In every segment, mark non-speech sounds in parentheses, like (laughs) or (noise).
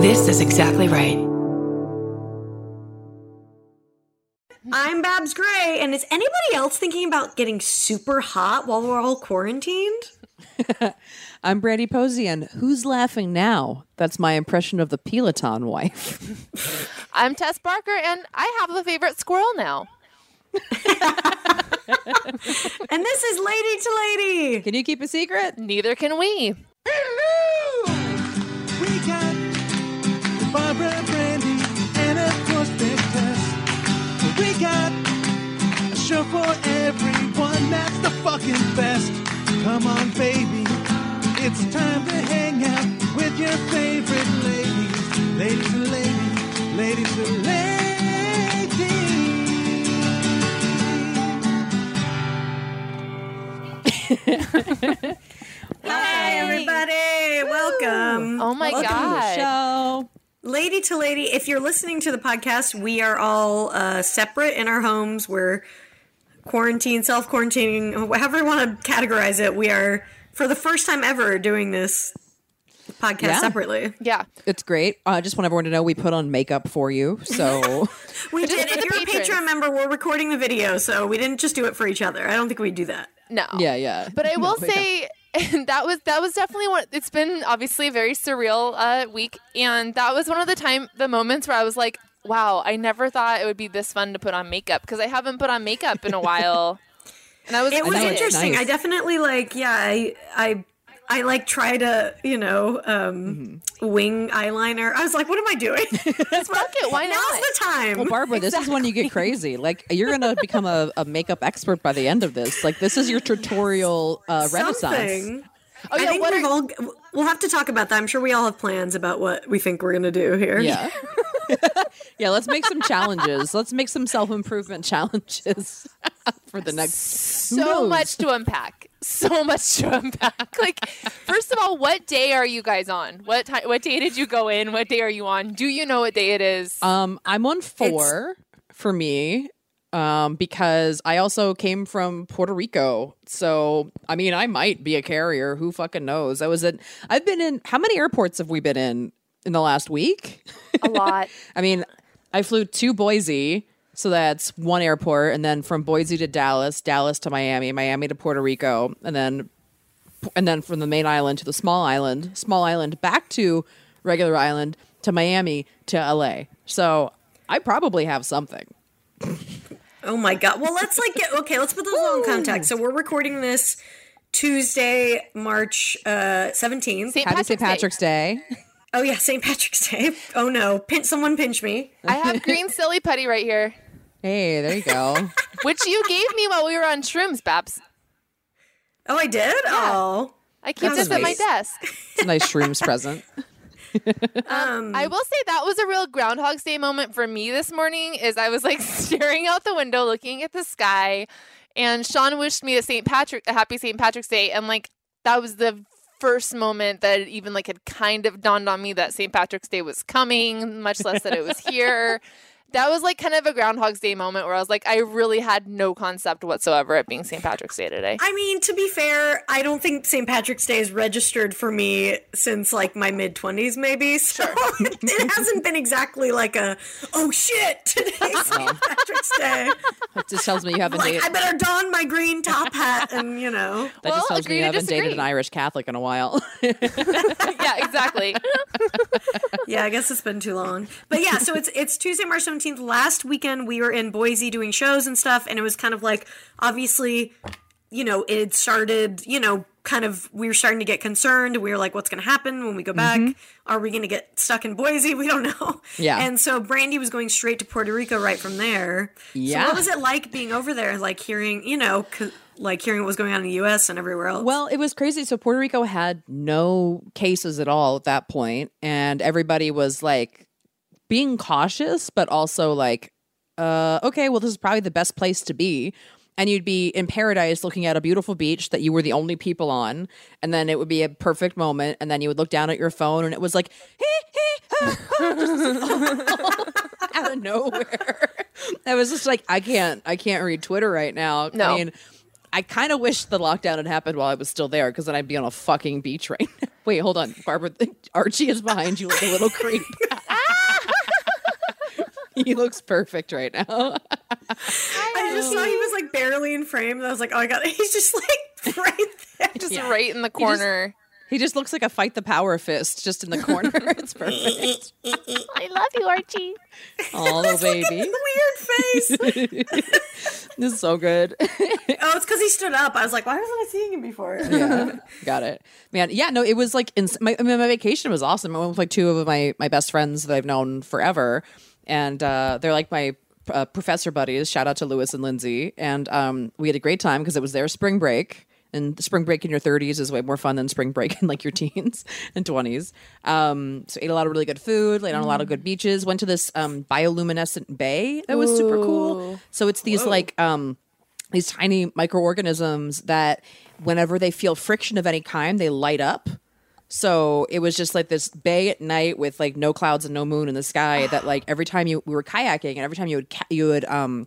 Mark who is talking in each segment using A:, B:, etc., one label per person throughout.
A: This is exactly right.
B: I'm Babs Gray, and is anybody else thinking about getting super hot while we're all quarantined? (laughs)
C: I'm Brandie Posey, and who's laughing now? That's my impression of the Peloton wife. (laughs)
D: I'm Tess Barker, and I have a favorite squirrel now. (laughs)
B: And this is Lady to Lady.
C: Can you keep a secret?
D: Neither can we.
E: We got for everyone that's the fucking best. Come on, baby. It's time to hang out with your favorite ladies. Ladies and ladies, ladies and ladies. (laughs)
B: Hi, everybody. Welcome.
D: Oh my
C: Welcome to the
D: god.
C: show.
B: Lady to Lady, if you're listening to the podcast, we are all uh, separate in our homes. We're quarantine, self quarantining, however you want to categorize it. We are, for the first time ever, doing this podcast
C: Yeah.
B: separately.
D: Yeah.
C: It's great. I just want everyone to know we put on makeup for you. So (laughs)
B: We did. If you're a. Patreon member, we're recording the video, so we didn't just do it for each other. I don't think we'd do that.
D: No.
C: yeah, yeah.
D: But I (laughs) will
C: No, makeup.
D: say (laughs) that was that was definitely one. It's been obviously a very surreal uh, week, and that was one of the time the moments where I was like, "Wow, I never thought it would be this fun to put on makeup because I haven't put on makeup in a while." (laughs) And I was
B: It was
C: know,
B: interesting.
C: nice.
B: I definitely like. Yeah, I I I like try to you know um wing eyeliner. I was like, what am I doing? (laughs)
D: Fuck it, why not?
B: Now's the time.
C: Well, Barbara, this is when you get crazy. Like you're gonna become a, a makeup expert by the end of this. Like this is your tutorial uh, renaissance.
B: Something.
D: Oh
B: I
D: yeah,
B: think we've
D: are,
B: all, we'll have to talk about that. I'm sure we all have plans about what we think we're gonna do here.
C: Yeah. (laughs) yeah, let's make some challenges. Let's make some self improvement challenges (laughs) for the next
D: so much to unpack. So much to unpack. Like, first of all, what day are you guys on? What time? What day did you go in? What day are you on? Do you know what day it is?
C: Um, I'm on four for me. Um, because I also came from Puerto Rico. So I mean I might be a carrier. Who fucking knows? I was at I've been in how many airports have we been in in the last week?
D: a lot. (laughs)
C: I mean, I flew to Boise, so that's one airport, and then from Boise to Dallas, Dallas to Miami, Miami to Puerto Rico, and then and then from the main island to the small island, small island back to regular island to Miami to LA. So I probably have something.
B: Oh my god. Well, let's like get okay. Let's put those all in context. So we're recording this Tuesday, March uh, seventeenth.
D: St.
C: Happy St.
D: Patrick's Day.
C: Day.
B: oh yeah, St. Patrick's Day. Oh no, pinch someone pinch me.
D: I have green (laughs) silly putty right here,
C: Hey, there you go. (laughs)
D: which you gave me while we were on shrooms, Babs.
B: Oh, I did. Oh,
D: I keep
C: That's
D: this at my desk.
C: It's a nice shrooms present. (laughs) (laughs)
B: um,
D: I will say that was a real Groundhog's Day moment for me this morning. Is I was like (laughs) staring out the window, looking at the sky, and Sean wished me a St. Patrick, a happy St. Patrick's Day, and like that was the first moment that it even like had kind of dawned on me that St. Patrick's Day was coming, much less that it was here. (laughs) that was like kind of a Groundhog's Day moment where I was like, I really had no concept whatsoever at being St. Patrick's Day today.
B: I mean, to be fair, I don't think St. Patrick's Day is registered for me since like my mid twenties, maybe. So (laughs) it hasn't been exactly like a oh shit today's (laughs) St. Patrick's Day.
C: That just tells me you haven't
B: Like
C: dated.
B: I better don my green top hat and you know. (laughs)
C: that
D: Well,
C: just tells me you haven't dated an Irish Catholic in a while.
D: yeah, exactly.
B: Yeah, I guess it's been too long. But yeah, so it's it's Tuesday, March seventeenth. Last weekend we were in Boise doing shows and stuff, and it was kind of like obviously, you know, it started, you know, kind of we were starting to get concerned. We were like, what's gonna happen when we go back? Mm-hmm. Are we gonna get stuck in Boise? (laughs) We don't know.
C: Yeah.
B: And so Brandie was going straight to Puerto Rico right from there.
C: Yeah.
B: So what was it like being over there, like hearing, you know, like hearing what was going on in the US and everywhere else?
C: Well, it was crazy. So Puerto Rico had no cases at all at that point, and everybody was like being cautious, but also like, uh, okay, well, this is probably the best place to be. And you'd be in paradise looking at a beautiful beach that you were the only people on. And then it would be a perfect moment. And then you would look down at your phone and it was like, (laughs) out of nowhere. I was just like, I can't, I can't read Twitter right now.
D: No.
C: I mean, I kind of wish the lockdown had happened while I was still there because then I'd be on a fucking beach right (laughs) now. Wait, hold on, Barbara. (laughs) Archie is behind you like a little creep. (laughs) he looks perfect right now.
B: I just saw he was like barely in frame, and I was like, oh, I got. (laughs) He's just like (laughs) right there.
D: Just
C: Yeah.
D: right in the corner.
C: He just looks like a fight the power fist just in the corner. it's perfect.
D: I love you, Archie.
C: Oh, little baby.
B: Weird face.
C: This is so good.
B: oh, it's because he stood up. I was like, why wasn't I seeing him before?
C: yeah, got it, man. Yeah, no, it was like ins- my, I mean, my vacation was awesome. I went with like two of my my best friends that I've known forever, and uh, they're like my uh, professor buddies. Shout out to Lewis and Lindsay, and um, we had a great time because it was their spring break. And spring break in your 30s is way more fun than spring break (laughs) in like your teens and 20s. Um, so ate a lot of really good food, laid on a lot of good beaches. Went to this um, bioluminescent bay that was super cool. So it's these like um, these tiny microorganisms that whenever they feel friction of any kind they light up so it was just like this bay at night with like no clouds and no moon in the sky (sighs) that like every time you we were kayaking and every time you would ca- you would um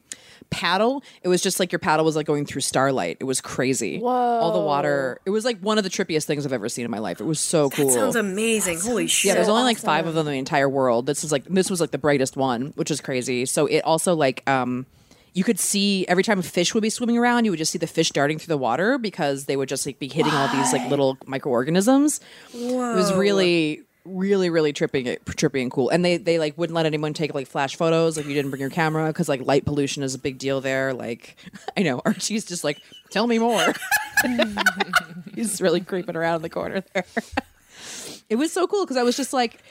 C: paddle it was just like your paddle was like going through starlight it was crazy Whoa. all the water it was like one of the trippiest things i've ever seen in my life it was so cool It
B: Sounds amazing. Holy shit.
C: yeah, there's only like five of them in the entire world. This is like this was like the brightest one, which is crazy. So it also like um you could see every time a fish would be swimming around, you would just see the fish darting through the water because they would just like be hitting all these like little microorganisms. It was really really really tripping trippy and cool. And they they like wouldn't let anyone take like flash photos if you didn't bring your camera because like light pollution is a big deal there. Like (laughs) i know archie's just like tell me more. (laughs) He's really creeping around in the corner there. (laughs) It was so cool because I was just like,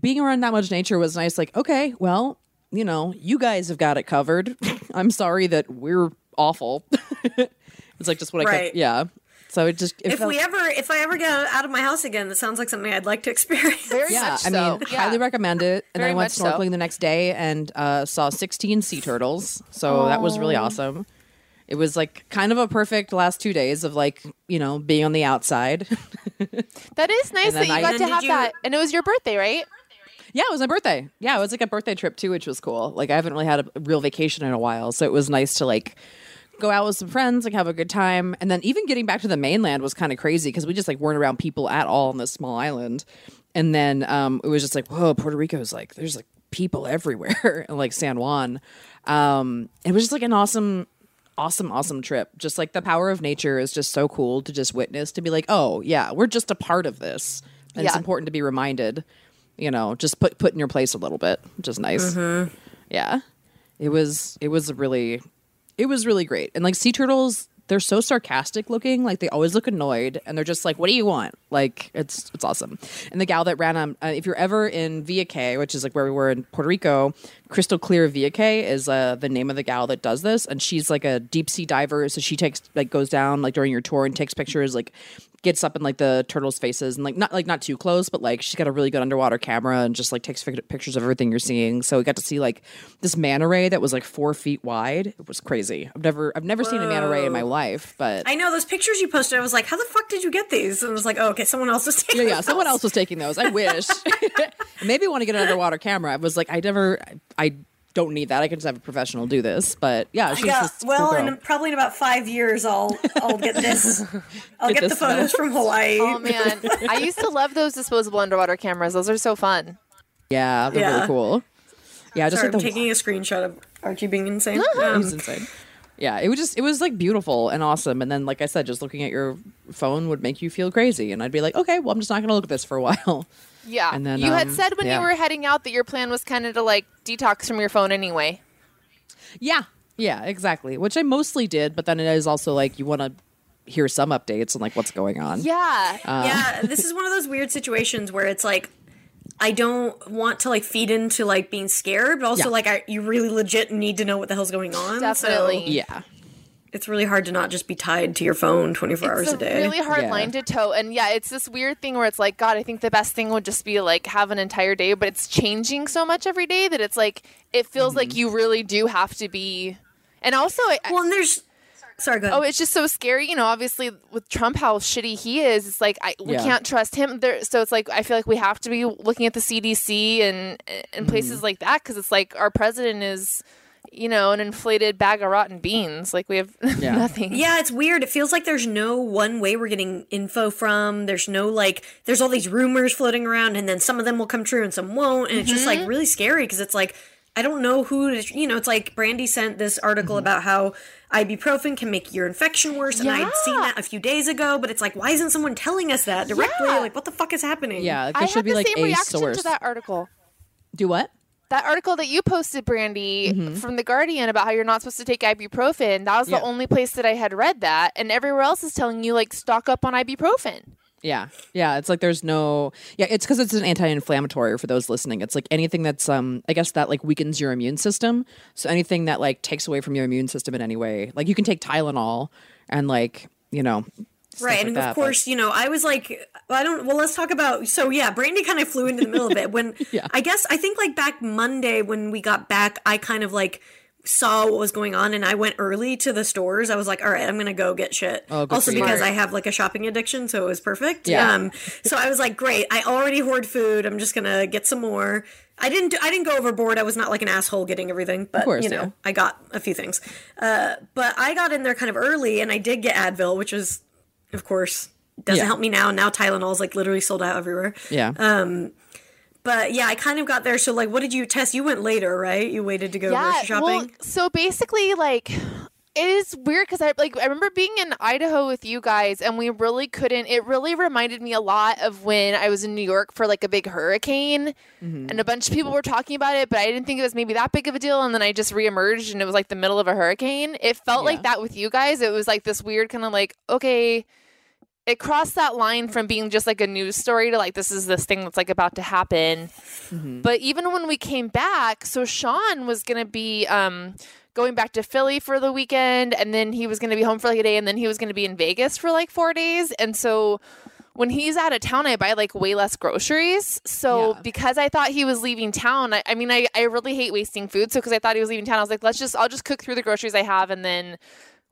C: being around that much nature was nice. Like, okay, well, you know, you guys have got it covered. (laughs) I'm sorry that we're awful. (laughs) it's like just what I kept, yeah. So it just it
B: if
C: felt,
B: we ever, if I ever get out of my house again, that sounds like something I'd like to (laughs) experience.
D: Very
C: yeah,
D: much
C: I mean.
D: Yeah.
C: highly recommend it. And then
D: Very
C: I went
D: much so.
C: snorkeling the next day and uh, saw 16 sea turtles. So that was really awesome. It was like kind of a perfect last two days of like you know being on the outside.
D: That is nice that you
C: I-
D: got to have
B: you-
D: that. And it was your birthday, right?
C: Yeah, it was my birthday. Yeah, it was like a birthday trip too, which was cool. Like I haven't really had a real vacation in a while, so it was nice to like go out with some friends, like have a good time. And then even getting back to the mainland was kind of crazy because we just like weren't around people at all on this small island. And then um it was just like, whoa, Puerto Rico's like there's like people (laughs) everywhere, and like San Juan. Um it was just like an awesome awesome awesome trip just like the power of nature is just so cool to just witness to be like oh yeah we're just a part of this and it's important to be reminded you know just put put in your place a little bit which is nice. Yeah. It was it was really it was really great. And like sea turtles they're so sarcastic looking like they always look annoyed and they're just like what do you want? Like it's it's awesome. And the gal that ran um uh, if you're ever in Vieques, which is like where we were in puerto rico crystal clear Vieques is uh the name of the gal that does this and she's like a deep sea diver so she takes like goes down like during your tour and takes pictures like gets up in like the turtles' faces and like not like not too close, but like she's got a really good underwater camera and just like takes pictures of everything you're seeing. So we got to see like this manta ray that was like four feet wide. It was crazy. I've never I've never seen a manta ray in my life, but
B: I know those pictures you posted. I was like, how the fuck did you get these? And I was like, oh, okay, someone else was taking.
C: yeah, yeah,
B: those.
C: someone else was taking those. I wish. (laughs) (laughs) Maybe want to get an underwater camera. I was like, I never, I don't need that. I can just have a professional do this. But yeah, she's
B: Yeah,
C: this cool
B: well,
C: girl.
B: in probably in about five years, I'll I'll get this. (laughs) I'll
C: Get
B: get, the photos
C: now.
B: from (laughs) Hawaii.
D: Oh man, I used to love those disposable underwater cameras. Those are so fun.
C: yeah, they're
B: Yeah.
C: really cool. Yeah, just
B: Sorry,
C: like
B: I'm
C: the
B: taking a screenshot of Archie being insane.
C: It
B: Um,
C: was insane. Yeah, it was just it was like beautiful and awesome. And then, like I said, just looking at your phone would make you feel crazy. And I'd be like, okay, well, I'm just not going to look at this for a (laughs) while.
D: Yeah.
C: And then,
D: you had
C: um,
D: said when
C: yeah.
D: you were heading out that your plan was kind of to like detox from your phone anyway.
C: yeah, yeah, exactly. Which I mostly did, but then it is also like you want to hear some updates and like what's going on.
D: Yeah.
C: Uh,
B: yeah, this is one of those weird situations where it's like I don't want to like feed into like being scared, but also
C: Yeah.
B: like I you really legit need to know what the hell's going on.
D: Definitely.
B: So
C: Yeah,
B: it's really hard to not just be tied to your phone 24 hours a day.
D: it's
B: a day.
D: really hard
C: Yeah.
D: line to toe. And yeah, it's this weird thing where it's like, God, I think the best thing would just be like have an entire day, but it's changing so much every day that it's like it feels
C: Mm-hmm.
D: like you really do have to be. And also, I,
B: well, and there's sorry, go ahead.
D: Oh, it's just so scary. You know, obviously with Trump, how shitty he is. It's like I, we
C: Yeah.
D: can't trust him. There, so it's like I feel like we have to be looking at the CDC and and places
C: Mm-hmm.
D: like that because it's like our president is you know, an inflated bag of rotten beans. Like we have (laughs)
C: Yeah.
D: nothing.
B: Yeah, it's weird. It feels like there's no one way we're getting info from. There's no like, there's all these rumors floating around, and then some of them will come true and some won't. And it's just
C: Mm-hmm.
B: like really scary because it's like, I don't know who to, you know, it's like Brandie sent this article
C: Mm-hmm.
B: about how ibuprofen can make your infection worse. And I'd seen that a few days ago, but it's like, why isn't someone telling us that directly?
D: Yeah.
B: Like, what the fuck is happening?
C: Yeah, like,
D: I
C: there
D: had
C: should be
D: the
C: like
D: same
C: a
D: reaction
C: source.
D: to that article.
C: Do what?
D: That article that you posted, Brandie,
C: Mm-hmm.
D: from the Guardian about how you're not supposed to take ibuprofen. That was
C: Yeah.
D: the only place that I had read that, and everywhere else is telling you like stock up on ibuprofen.
C: Yeah, yeah. It's like there's no. Yeah, it's because it's an anti-inflammatory for those listening. It's like anything that's um, I guess that like weakens your immune system. So anything that like takes away from your immune system in any way, like you can take Tylenol and like you know. Stuff
B: Right,
C: like
B: and
C: that,
B: of
C: but-
B: course, you know, I was like, I don't. Well, let's talk about. So yeah, Brandie kind of flew into the middle of it when (laughs)
C: Yeah.
B: I guess I think like back Monday when we got back, I kind of like saw what was going on and I went early to the stores. I was like, all right, I'm gonna go get shit.
C: Oh,
B: also because I have like a shopping addiction, so it was perfect.
C: Yeah.
B: Um, so I was like, great. I already hoard food. I'm just gonna get some more. I didn't. do- I didn't go overboard. I was not like an asshole getting everything, but
C: course,
B: you know,
C: yeah.
B: I got a few things. Uh, but I got in there kind of early, and I did get Advil, which was, of course, doesn't
C: Yeah.
B: help me now. Now Tylenol's like literally sold out everywhere.
C: Yeah.
B: uh, But yeah, I kind of got there. So like, what did you test? You went later, right? You waited to go grocery shopping.
D: Well, so basically, like, it is weird because I like I remember being in Idaho with you guys, and we really couldn't. It really reminded me a lot of when I was in New York for like a big hurricane, and a bunch of people were talking about it, but I didn't think it was maybe that big of a deal. And then I just reemerged, and it was like the middle of a hurricane. It felt
C: Yeah.
D: like that with you guys. It was like this weird kind of like okay. It crossed that line from being just like a news story to like this is this thing that's like about to happen. But even when we came back, so Sean was going to be um, going back to Philly for the weekend, and then he was going to be home for like a day, and then he was going to be in Vegas for like four days. And so when he's out of town, I buy like way less groceries. So
C: Yeah.
D: because I thought he was leaving town, I, I mean, I, I really hate wasting food. So because I thought he was leaving town, I was like, let's just, I'll just cook through the groceries I have, and then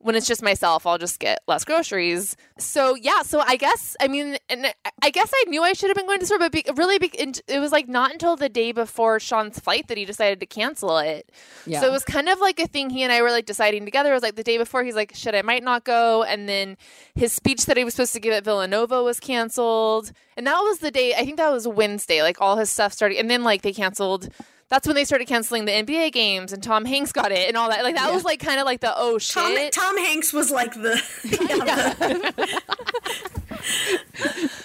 D: when it's just myself, I'll just get less groceries. So yeah, so I guess I mean, and I- guess I knew I should have been going to store, but be, really, be, it was like not until the day before Sean's flight that he decided to cancel it.
C: Yeah.
D: So it was kind of like a thing he and I were like deciding together. It was like the day before, he's like, "Shit, I might not go," and then his speech that he was supposed to give at Villanova was canceled, and that was the day. I think that was Wednesday. Like all his stuff started, and then like they canceled. That's when they started canceling the NBA games, and Tom Hanks got it, and all that. Like that was like kind of like the oh shit.
B: Tom, Tom Hanks was like the, (laughs) (laughs)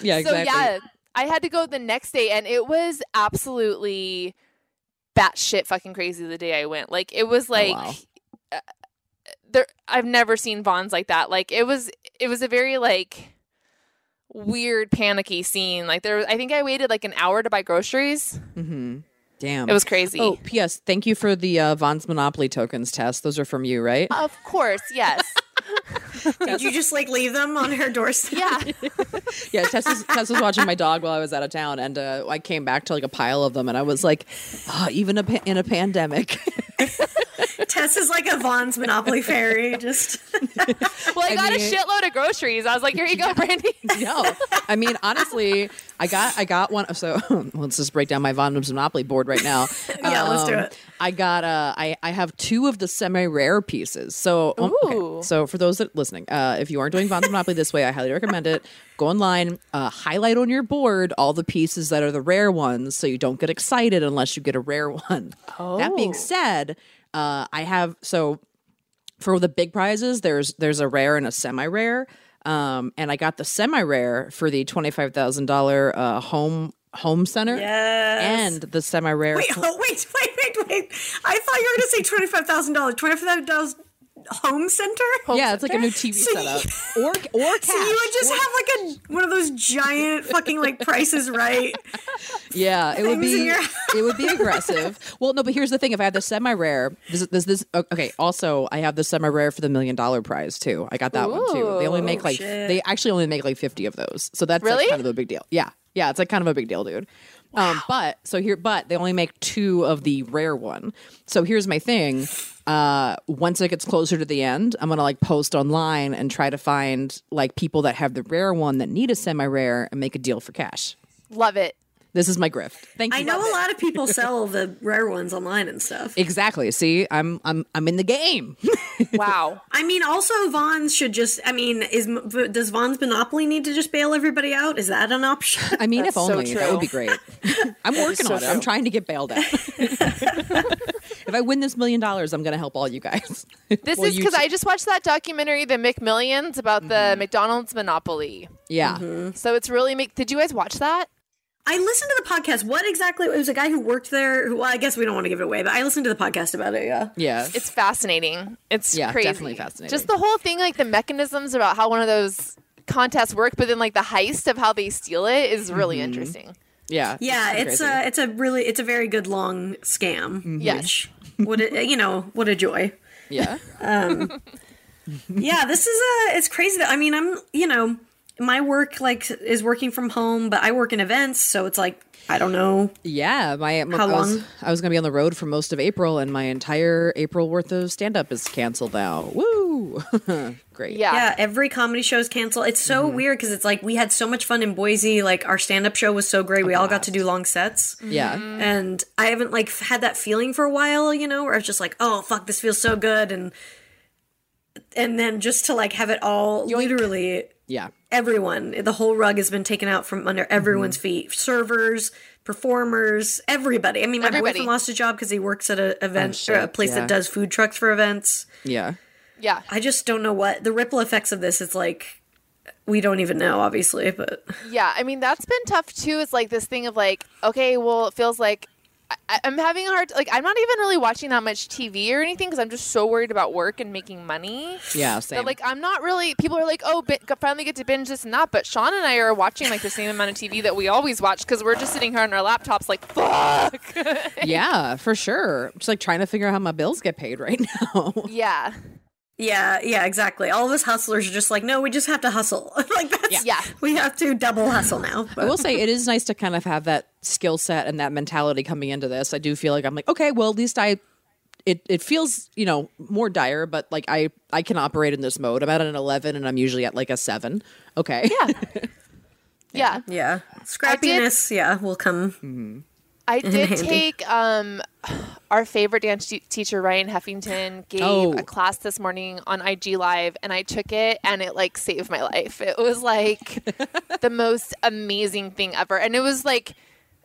B: yeah,
C: yeah, exactly.
D: So yeah, I had to go the next day, and it was absolutely batshit fucking crazy the day I went. Like it was like.
C: wow.
D: uh, There, I've never seen Vons like that. Like it was, it was a very like weird, panicky scene. Like there, was, I think I waited like an hour to buy groceries.
C: Mm-hmm. Damn.
D: It was crazy.
C: Oh, P.S. Thank you for the uh, Vons Monopoly tokens test. Those are from you, right?
D: Of course, yes, (laughs)
B: did you just like leave them on her doorstep?
D: yeah. (laughs)
C: Yeah, Tess was, Tess was watching my dog while I was out of town, and uh, I came back to like a pile of them, and I was like, oh, even a pa- in a pandemic. (laughs) (laughs)
B: Tess is like a Vons Monopoly fairy. Just (laughs)
D: Well, I,
C: I
D: got a shitload of groceries. I was like, here you go, Brandie. (laughs)
C: no, I mean honestly, I got I got one. So let's just break down my Vons Monopoly board right now.
B: Yeah, let's do
C: Um,
B: it.
C: I got uh, I I have two of the semi rare pieces. So um, okay. So for those that listening, uh, if you aren't doing Vons Monopoly this way, I highly recommend it. Go online, uh, highlight on your board all the pieces that are the rare ones, so you don't get excited unless you get a rare one. That being
D: Oh.
C: said, uh, I have so for the big prizes, there's there's a rare and a semi rare. Um, and I got the semi rare for the twenty five thousand dollar uh home home center.
B: Yes.
C: And the semi rare.
B: wait, oh, (laughs) wait, wait, wait, wait. I thought you were going to say twenty five thousand dollars. Twenty five thousand home center.
C: yeah, it's like a new TV
B: So you-
C: setup. Or or cash. (laughs)
B: So you would just have like a one of those giant fucking like prices right.
C: Yeah, it would be
B: your
C: it would be aggressive. Well, no, but here's the thing: if I had the semi rare, this this this okay. Also, I have the semi rare for the million dollar prize too. I got that one too. They only make like
B: shit.
C: they actually only make like fifty of those, so that's like, kind of a big deal. Yeah, yeah, it's like kind of a big deal, dude. Um, but so here, but they only make two of the rare one. So here's my thing. Uh, once it gets closer to the end, I'm gonna like post online and try to find like people that have the rare one that need a semi rare and make a deal for cash.
D: Love it.
C: This is my grift. Thank you.
B: I know a lot of people (laughs) sell the rare ones online and stuff.
C: Exactly. See, I'm I'm I'm in the game. (laughs)
D: Wow.
B: I mean, also Vons should just. I mean, is does Vons Monopoly need to just bail everybody out? Is that an option?
C: I mean,
D: That's
C: if
D: so
C: only that would be great. I'm (laughs) working
D: so
C: on it. I'm trying to get bailed out. if I win this million dollars, I'm going to help all you guys.
D: This
C: Well,
D: is because
C: too.
D: I just watched that documentary, The McMillions, about the mm-hmm. McDonald's monopoly.
C: yeah. Mm-hmm.
D: So it's really make. Did you guys watch that?
B: I listened to the podcast. What exactly? It was a guy who worked there. Who, well, I guess we don't want to give it away, but I listened to the podcast about it. Yeah.
C: Yeah.
D: It's fascinating. It's
C: Yeah,
D: crazy.
C: definitely fascinating.
D: Just the whole thing, like the mechanisms about how one of those contests work, but then like the heist of how they steal it is really mm-hmm. interesting.
C: yeah.
B: Yeah,
C: pretty
B: it's
C: uh,
B: a it's a really it's a very good long scam.
D: Mm-hmm.
B: Yes. What a, you know what a joy.
C: yeah.
B: Um, (laughs) yeah, this is a it's crazy that I mean I'm you know my work like is working from home, but I work in events, so it's like I don't know.
C: Yeah, my, my
B: How
C: I was,
B: long?
C: I was going to be on the road for most of April, and my entire April worth of stand up is canceled now. Woo! (laughs) Great.
D: Yeah.
B: Yeah, every comedy show is canceled. It's so
C: Mm-hmm.
B: weird because it's like we had so much fun in Boise. Like our stand up show was so great. we all got to do long sets.
C: Yeah.
B: and I haven't like had that feeling for a while, you know, where I was just like, oh fuck, this feels so good, and and then just to like have it all literally
C: Yeah.
B: Everyone, the whole rug has been taken out from under mm-hmm. everyone's feet, servers, performers, everybody. I mean, my
D: Everybody.
B: boyfriend lost a job because he works at a oh, event,
C: shit,
B: or a place
C: yeah.
B: that does food trucks for events.
C: Yeah.
D: Yeah.
B: I just don't know what the ripple effects of this. It's like we don't even know, obviously, but
D: Yeah, I mean that's been tough too. It's like this thing of like, okay, well, it feels like I, I'm having a hard like I'm not even really watching that much TV or anything because I'm just so worried about work and making money.
C: Yeah. Same.
D: But like I'm not really. People are like, oh, bi- finally get to binge this and that. But Sean and I are watching like the same amount of TV that we always watch because we're just sitting here on our laptops like, fuck. (laughs)
C: yeah, for sure. Just like trying to figure out how my bills get paid right (laughs) now.
D: yeah,
B: yeah, yeah, exactly. All of us hustlers are just like, no, we just have to hustle. (laughs) like that's
D: Yeah.
B: we have to double hustle now.
C: I will say it is nice to kind of have that skill set and that mentality coming into this. I do feel like I'm like, okay, well, at least I it it feels, you know, more dire, but like I I can operate in this mode. I'm at an 11 and I'm usually at like a 7. Okay.
D: yeah, (laughs) yeah.
B: yeah, scrappiness, yeah, will come. Mm-hmm.
D: I (laughs) did
B: handy.
D: take um (sighs) our favorite dance te- teacher Ryan Heffington gave
C: Oh.
D: a class this morning on IG live and I took it and it like saved my life. It was like (laughs) the most amazing thing ever. And it was like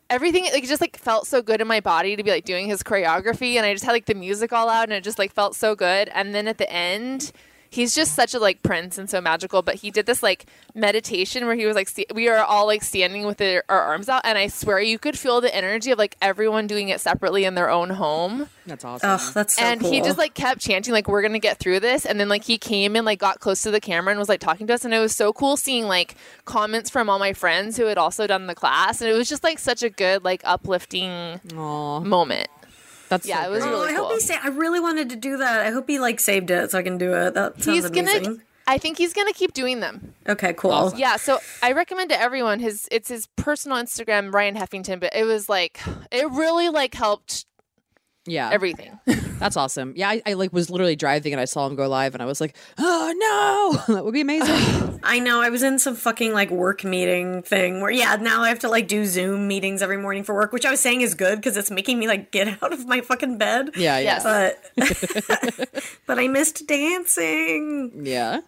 D: everything like just like felt so good in my body to be like doing his choreography and I just had like the music all out and it just like felt so good. And then at the end He's just such a like prince and so magical, but he did this like meditation where he was like, st- we are all like standing with the, our arms out, and I swear you could feel the energy of like everyone doing it separately in their own home
C: That's awesome.
B: Oh, that's so
D: and
B: cool.
D: he just like kept chanting like we're gonna get through this and then like he came and like got close to the camera and was like talking to us and it was so cool seeing like comments from all my friends who had also done the class and it was just like such a good like uplifting
C: Aw,
D: moment
C: that's
D: Yeah,
C: so
D: it was
C: great.
B: Oh,
D: really
B: I hope
D: cool.
B: he sa- I really wanted to do that. I hope he like saved it so I can do it. That sounds
D: he's
B: amazing.
D: gonna i think he's gonna keep doing them
B: Okay, cool.
C: Awesome.
D: yeah so i recommend to everyone his it's his personal instagram ryan heffington but it was like it really like helped
C: yeah.
D: everything (laughs)
C: That's awesome. Yeah, I, I like was literally driving and I saw him go live and I was like, oh no, (laughs) that would be amazing. (sighs)
B: I know. I was in some fucking like work meeting thing where yeah, now I have to like do Zoom meetings every morning for work, which I was saying is good because it's making me like get (laughs) out of my fucking bed.
C: yeah, yeah,
D: Yes.
B: But but I missed dancing.
C: yeah.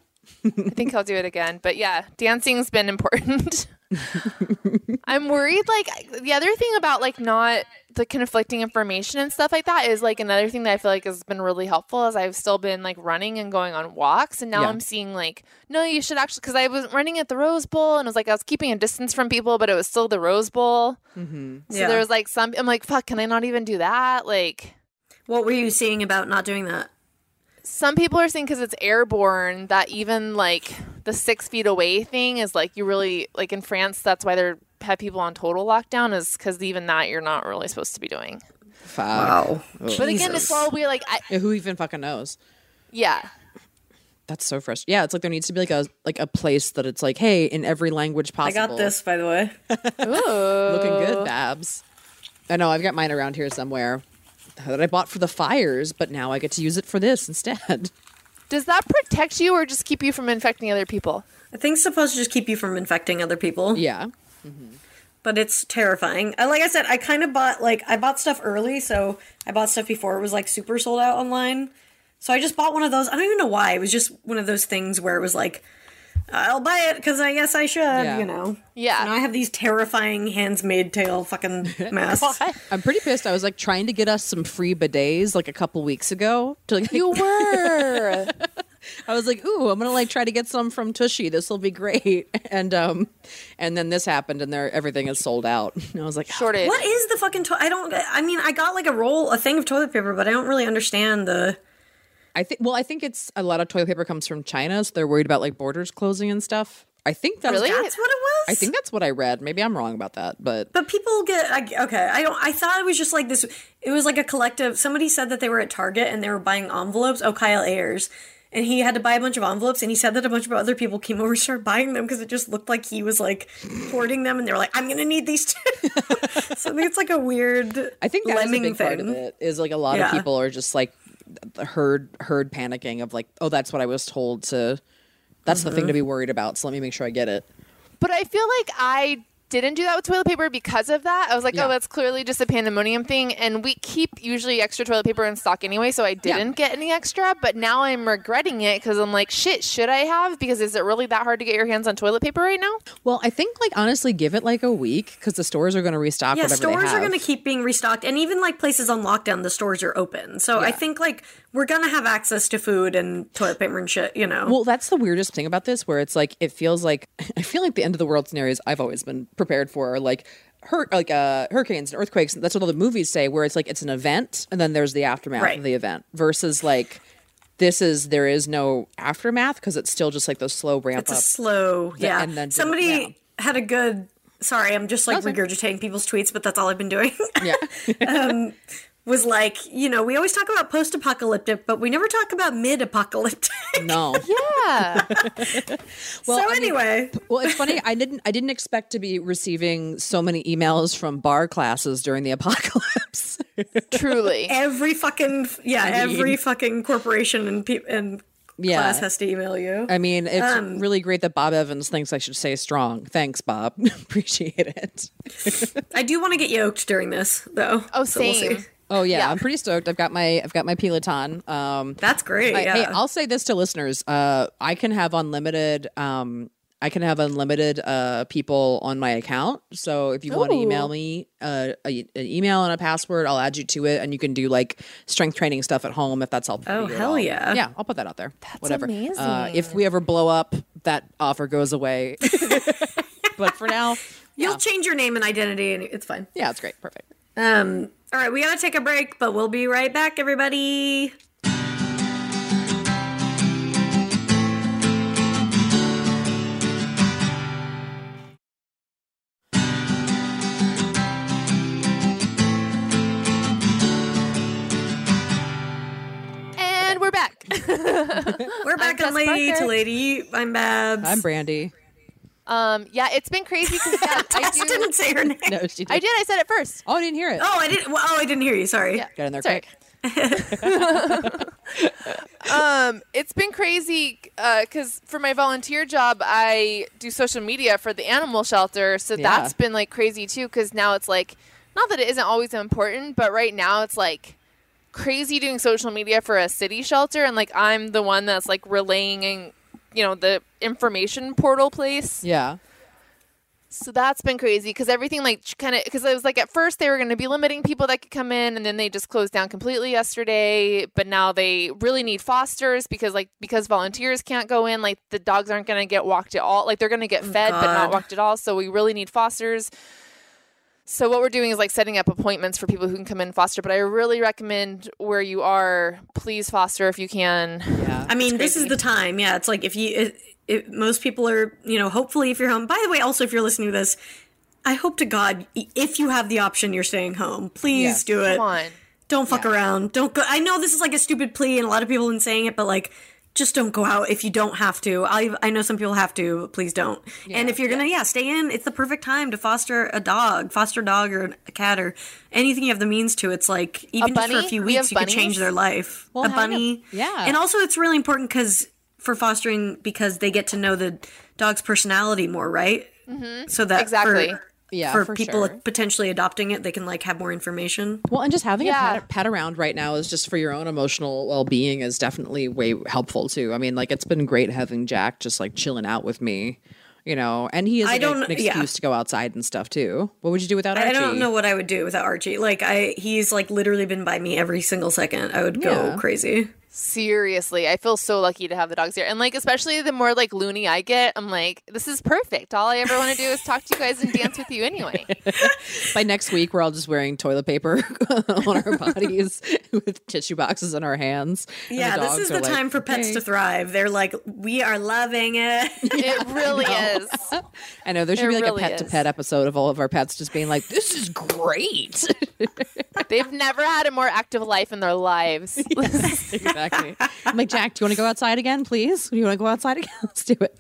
D: I think I'll do it again. But yeah, dancing's been important. (laughs) I'm worried. Like the other thing about like not the conflicting information and stuff like that is like another thing that I feel like has been really helpful is I've still been like running and going on walks, and now
C: Yeah.
D: I'm seeing like no, you should actually because I was running at the Rose Bowl and it was like I was keeping a distance from people, but it was still the Rose Bowl.
C: Mm-hmm.
D: So
B: Yeah.
D: there was like some. I'm like, fuck, can I not even do that? Like.
B: What were you seeing about not doing that?
D: Some people are saying because it's airborne that even like the six feet away thing is like you really like in France. That's why they're have people on total lockdown is because even that you're not really supposed to be doing.
C: Fuck.
B: Wow.
D: But again, it's all we like. I,
C: Yeah, who even fucking knows?
D: yeah,
C: That's so frustrating. Yeah, it's like there needs to be like a like a place that it's like, hey, in every language possible.
B: I got this, by the way. (laughs)
C: Looking good, Babs. I know I've got mine around here somewhere that I bought for the fires, but now I get to use it for this instead.
D: does that protect you or just keep you from infecting other people?
B: I think it's supposed to just keep you from infecting other people.
C: Yeah.
B: but it's terrifying. Uh, Like I said, I kind of bought like I bought stuff early, so I bought stuff before it was like super sold out online. So I just bought one of those. I don't even know why. It was just one of those things where it was like, I'll buy it because I guess I should.
C: Yeah.
B: You know.
D: Yeah.
B: So now I have these terrifying hands-made tail fucking (laughs) masks.
C: I'm pretty pissed. I was like trying to get us some free bidets like a couple weeks ago. To like,
D: You (laughs) were.
C: I was like, ooh, I'm gonna like try to get some from Tushy. This will be great. (laughs) And um, and then this happened, and there everything is sold out. And I was like,
D: Shortage.
B: What is the fucking? To- I don't. I mean, I got like a roll, a thing of toilet paper, but I don't really understand the.
C: I think. Well, I think it's a lot of toilet paper comes from China, so they're worried about like borders closing and stuff. I think that's
D: Really?
B: That's what it was.
C: I think that's what I read. Maybe I'm wrong about that, but
B: But people get I, okay. I don't. I thought it was just like this. It was like a collective. Somebody said that they were at Target and they were buying envelopes. Oh, Kyle Ayers, and he had to buy a bunch of envelopes. And he said that a bunch of other people came over and started buying them because it just looked like he was like hoarding them. And they were like, "I'm gonna need these too." (laughs) so I think it's like a weird.
C: I think that's a
B: lemming
C: big
B: thing.
C: part of it. Is like a lot
B: Yeah.
C: of people are just like the herd herd panicking of like, oh, that's what I was told to. That's the thing
B: Mm-hmm.
C: to be worried about. So let me make sure I get it.
D: But I feel like I didn't do that with toilet paper because of that. I was like, oh,
C: Yeah.
D: oh, that's clearly just a pandemonium thing. And we keep usually extra toilet paper in stock anyway, so I didn't get any extra. But now I'm regretting it because I'm like, shit, should I have? Because is it really that hard to get your hands on toilet paper right now?
C: Well, I think like honestly, give it like a week because the stores are going to restock
B: Yeah,
C: whatever
B: stores
C: they have.
B: are going to keep being restocked, and even like places on lockdown, the stores are open. So I think like we're gonna have access to food and toilet paper and shit. You know.
C: Well, that's the weirdest thing about this, where it's like it feels like (laughs) I feel like the end of the world scenarios I've always been prepared for, are like hur- like uh, hurricanes and earthquakes. That's what all the movies say, where it's like it's an event and then there's the aftermath
B: Right.
C: of the event. Versus like this is there is no aftermath because it's still just like those slow ramp
B: It's a
C: up.
B: slow, yeah.
C: and then
B: Somebody
C: yeah.
B: had a good. Sorry, I'm just like regurgitating people's tweets, but that's all I've been doing.
C: yeah, (laughs)
B: was like, you know, we always talk about post-apocalyptic, but we never talk about mid-apocalyptic.
C: no. (laughs)
D: Yeah. (laughs)
C: Well,
B: so
C: I mean-
B: anyway,
C: Well, it's funny. I didn't. I didn't expect to be receiving so many emails from barre classes during the apocalypse. (laughs)
D: Truly.
B: every fucking yeah, every fucking corporation and pe- and
C: Yeah.
B: class has to email you.
C: I mean, it's
B: Um,
C: really great that Bob Evans thinks I should say strong. Thanks, Bob. Appreciate it.
B: I do want to get yoked during this, though.
D: Oh,
B: So we'll see.
D: same.
C: Oh yeah,
D: Yeah.
C: I'm pretty stoked. I've got my I've got my Peloton. Um,
B: That's great.
C: I-
B: yeah.
C: Hey, I'll say this to listeners: uh, I can have unlimited. Um, I can have unlimited uh, people on my account. So if you want to email me uh, a, an email and a password, I'll add you to it, and you can do like strength training stuff at home if that's helpful.
B: Oh,
C: for you at
B: hell yeah.
C: Yeah, I'll put that out there. That's Whatever. Uh,
D: amazing.
C: if we ever blow up, that offer goes away. (laughs) but for now,
B: You'll change your name and identity, and it's fine.
C: yeah, it's great. Perfect.
B: Um. All right, we gotta take a break, but we'll be right back, everybody.
D: And we're back. (laughs)
B: We're back on Lady
D: Parker.
B: to Lady. I'm Babs.
C: I'm Brandie.
D: Um, yeah, it's been crazy because yeah, (laughs) I do.
B: didn't say her (laughs) name.
C: No, she did.
D: I did. I said it first.
C: Oh, I didn't hear it.
B: Oh, I didn't. Well, oh, I didn't hear you. Sorry.
D: Yeah.
C: Got in there
D: Sorry.
C: quick. (laughs)
D: Um, it's been crazy because for my volunteer job, I do social media for the animal shelter. So
C: Yeah.
D: that's been like crazy too. Because now it's like, not that it isn't always important, but right now it's like crazy doing social media for a city shelter, and like I'm the one that's like relaying, and you know, the information portal place.
C: Yeah.
D: So that's been crazy because everything like kind of because it was like at first they were going to be limiting people that could come in and then they just closed down completely yesterday. But now they really need fosters because like because volunteers can't go in, like the dogs aren't going to get walked at all. Like they're going to get oh, fed but not walked at all. So we really need fosters. So what we're doing is like setting up appointments for people who can come in and foster. But I really recommend where you are, please foster if you can.
C: Yeah.
B: I mean, this is the time. Yeah, it's like if you, it, it, most people are, you know, hopefully if you're home. By the way, also if you're listening to this, I hope to God, if you have the option, you're staying home. Please
C: Yes.
B: do it.
D: Come on.
B: Don't fuck around. Don't go. I know this is like a stupid plea, and a lot of people have been saying it, but like, just don't go out if you don't have to. I I know some people have to. But please don't. and if you're gonna, yeah, stay in. It's the perfect time to foster a dog, foster a dog or a cat or anything you have the means to. It's like even just for a few weeks, you could change their life.
C: Well,
B: a bunny,
C: Yeah.
B: and also it's really important because for fostering because they get to know the dog's personality more, right? Mm-hmm. So that
D: Exactly.
B: for-
C: Yeah,
B: for,
C: for
B: people
C: sure.
B: potentially adopting it, they can like have more information.
C: Well, and just having
D: Yeah.
C: a pet, pet around right now is just for your own emotional well being is definitely way helpful too. I mean, like it's been great having Jack just like chilling out with me, you know, and he is
B: I don't-
C: an excuse
B: yeah.
C: to go outside and stuff too. What would you do without Archie?
B: I don't know what I would do without Archie. Like I, he's like literally been by me every single second. I would go
C: Yeah.
B: crazy.
D: Seriously, I feel so lucky to have the dogs here. And like especially the more like loony I get, I'm like, this is perfect. All I ever want to do is talk to you guys and dance with you anyway. (laughs)
C: By next week, we're all just wearing toilet paper (laughs) on our bodies (laughs) with tissue boxes in our hands.
B: Yeah, this is the
C: like,
B: time for pets
C: "Okay."
B: to thrive. They're like, we are loving it.
D: It really is.
C: I know there should
D: It
C: be like
D: really
C: a pet to pet episode of all of our pets just being like, "This is great."
D: They've never had a more active life in their lives.
C: exactly. I'm like, Jack, do you want to go outside again, please? Do you want to go outside again? (laughs) Let's do it.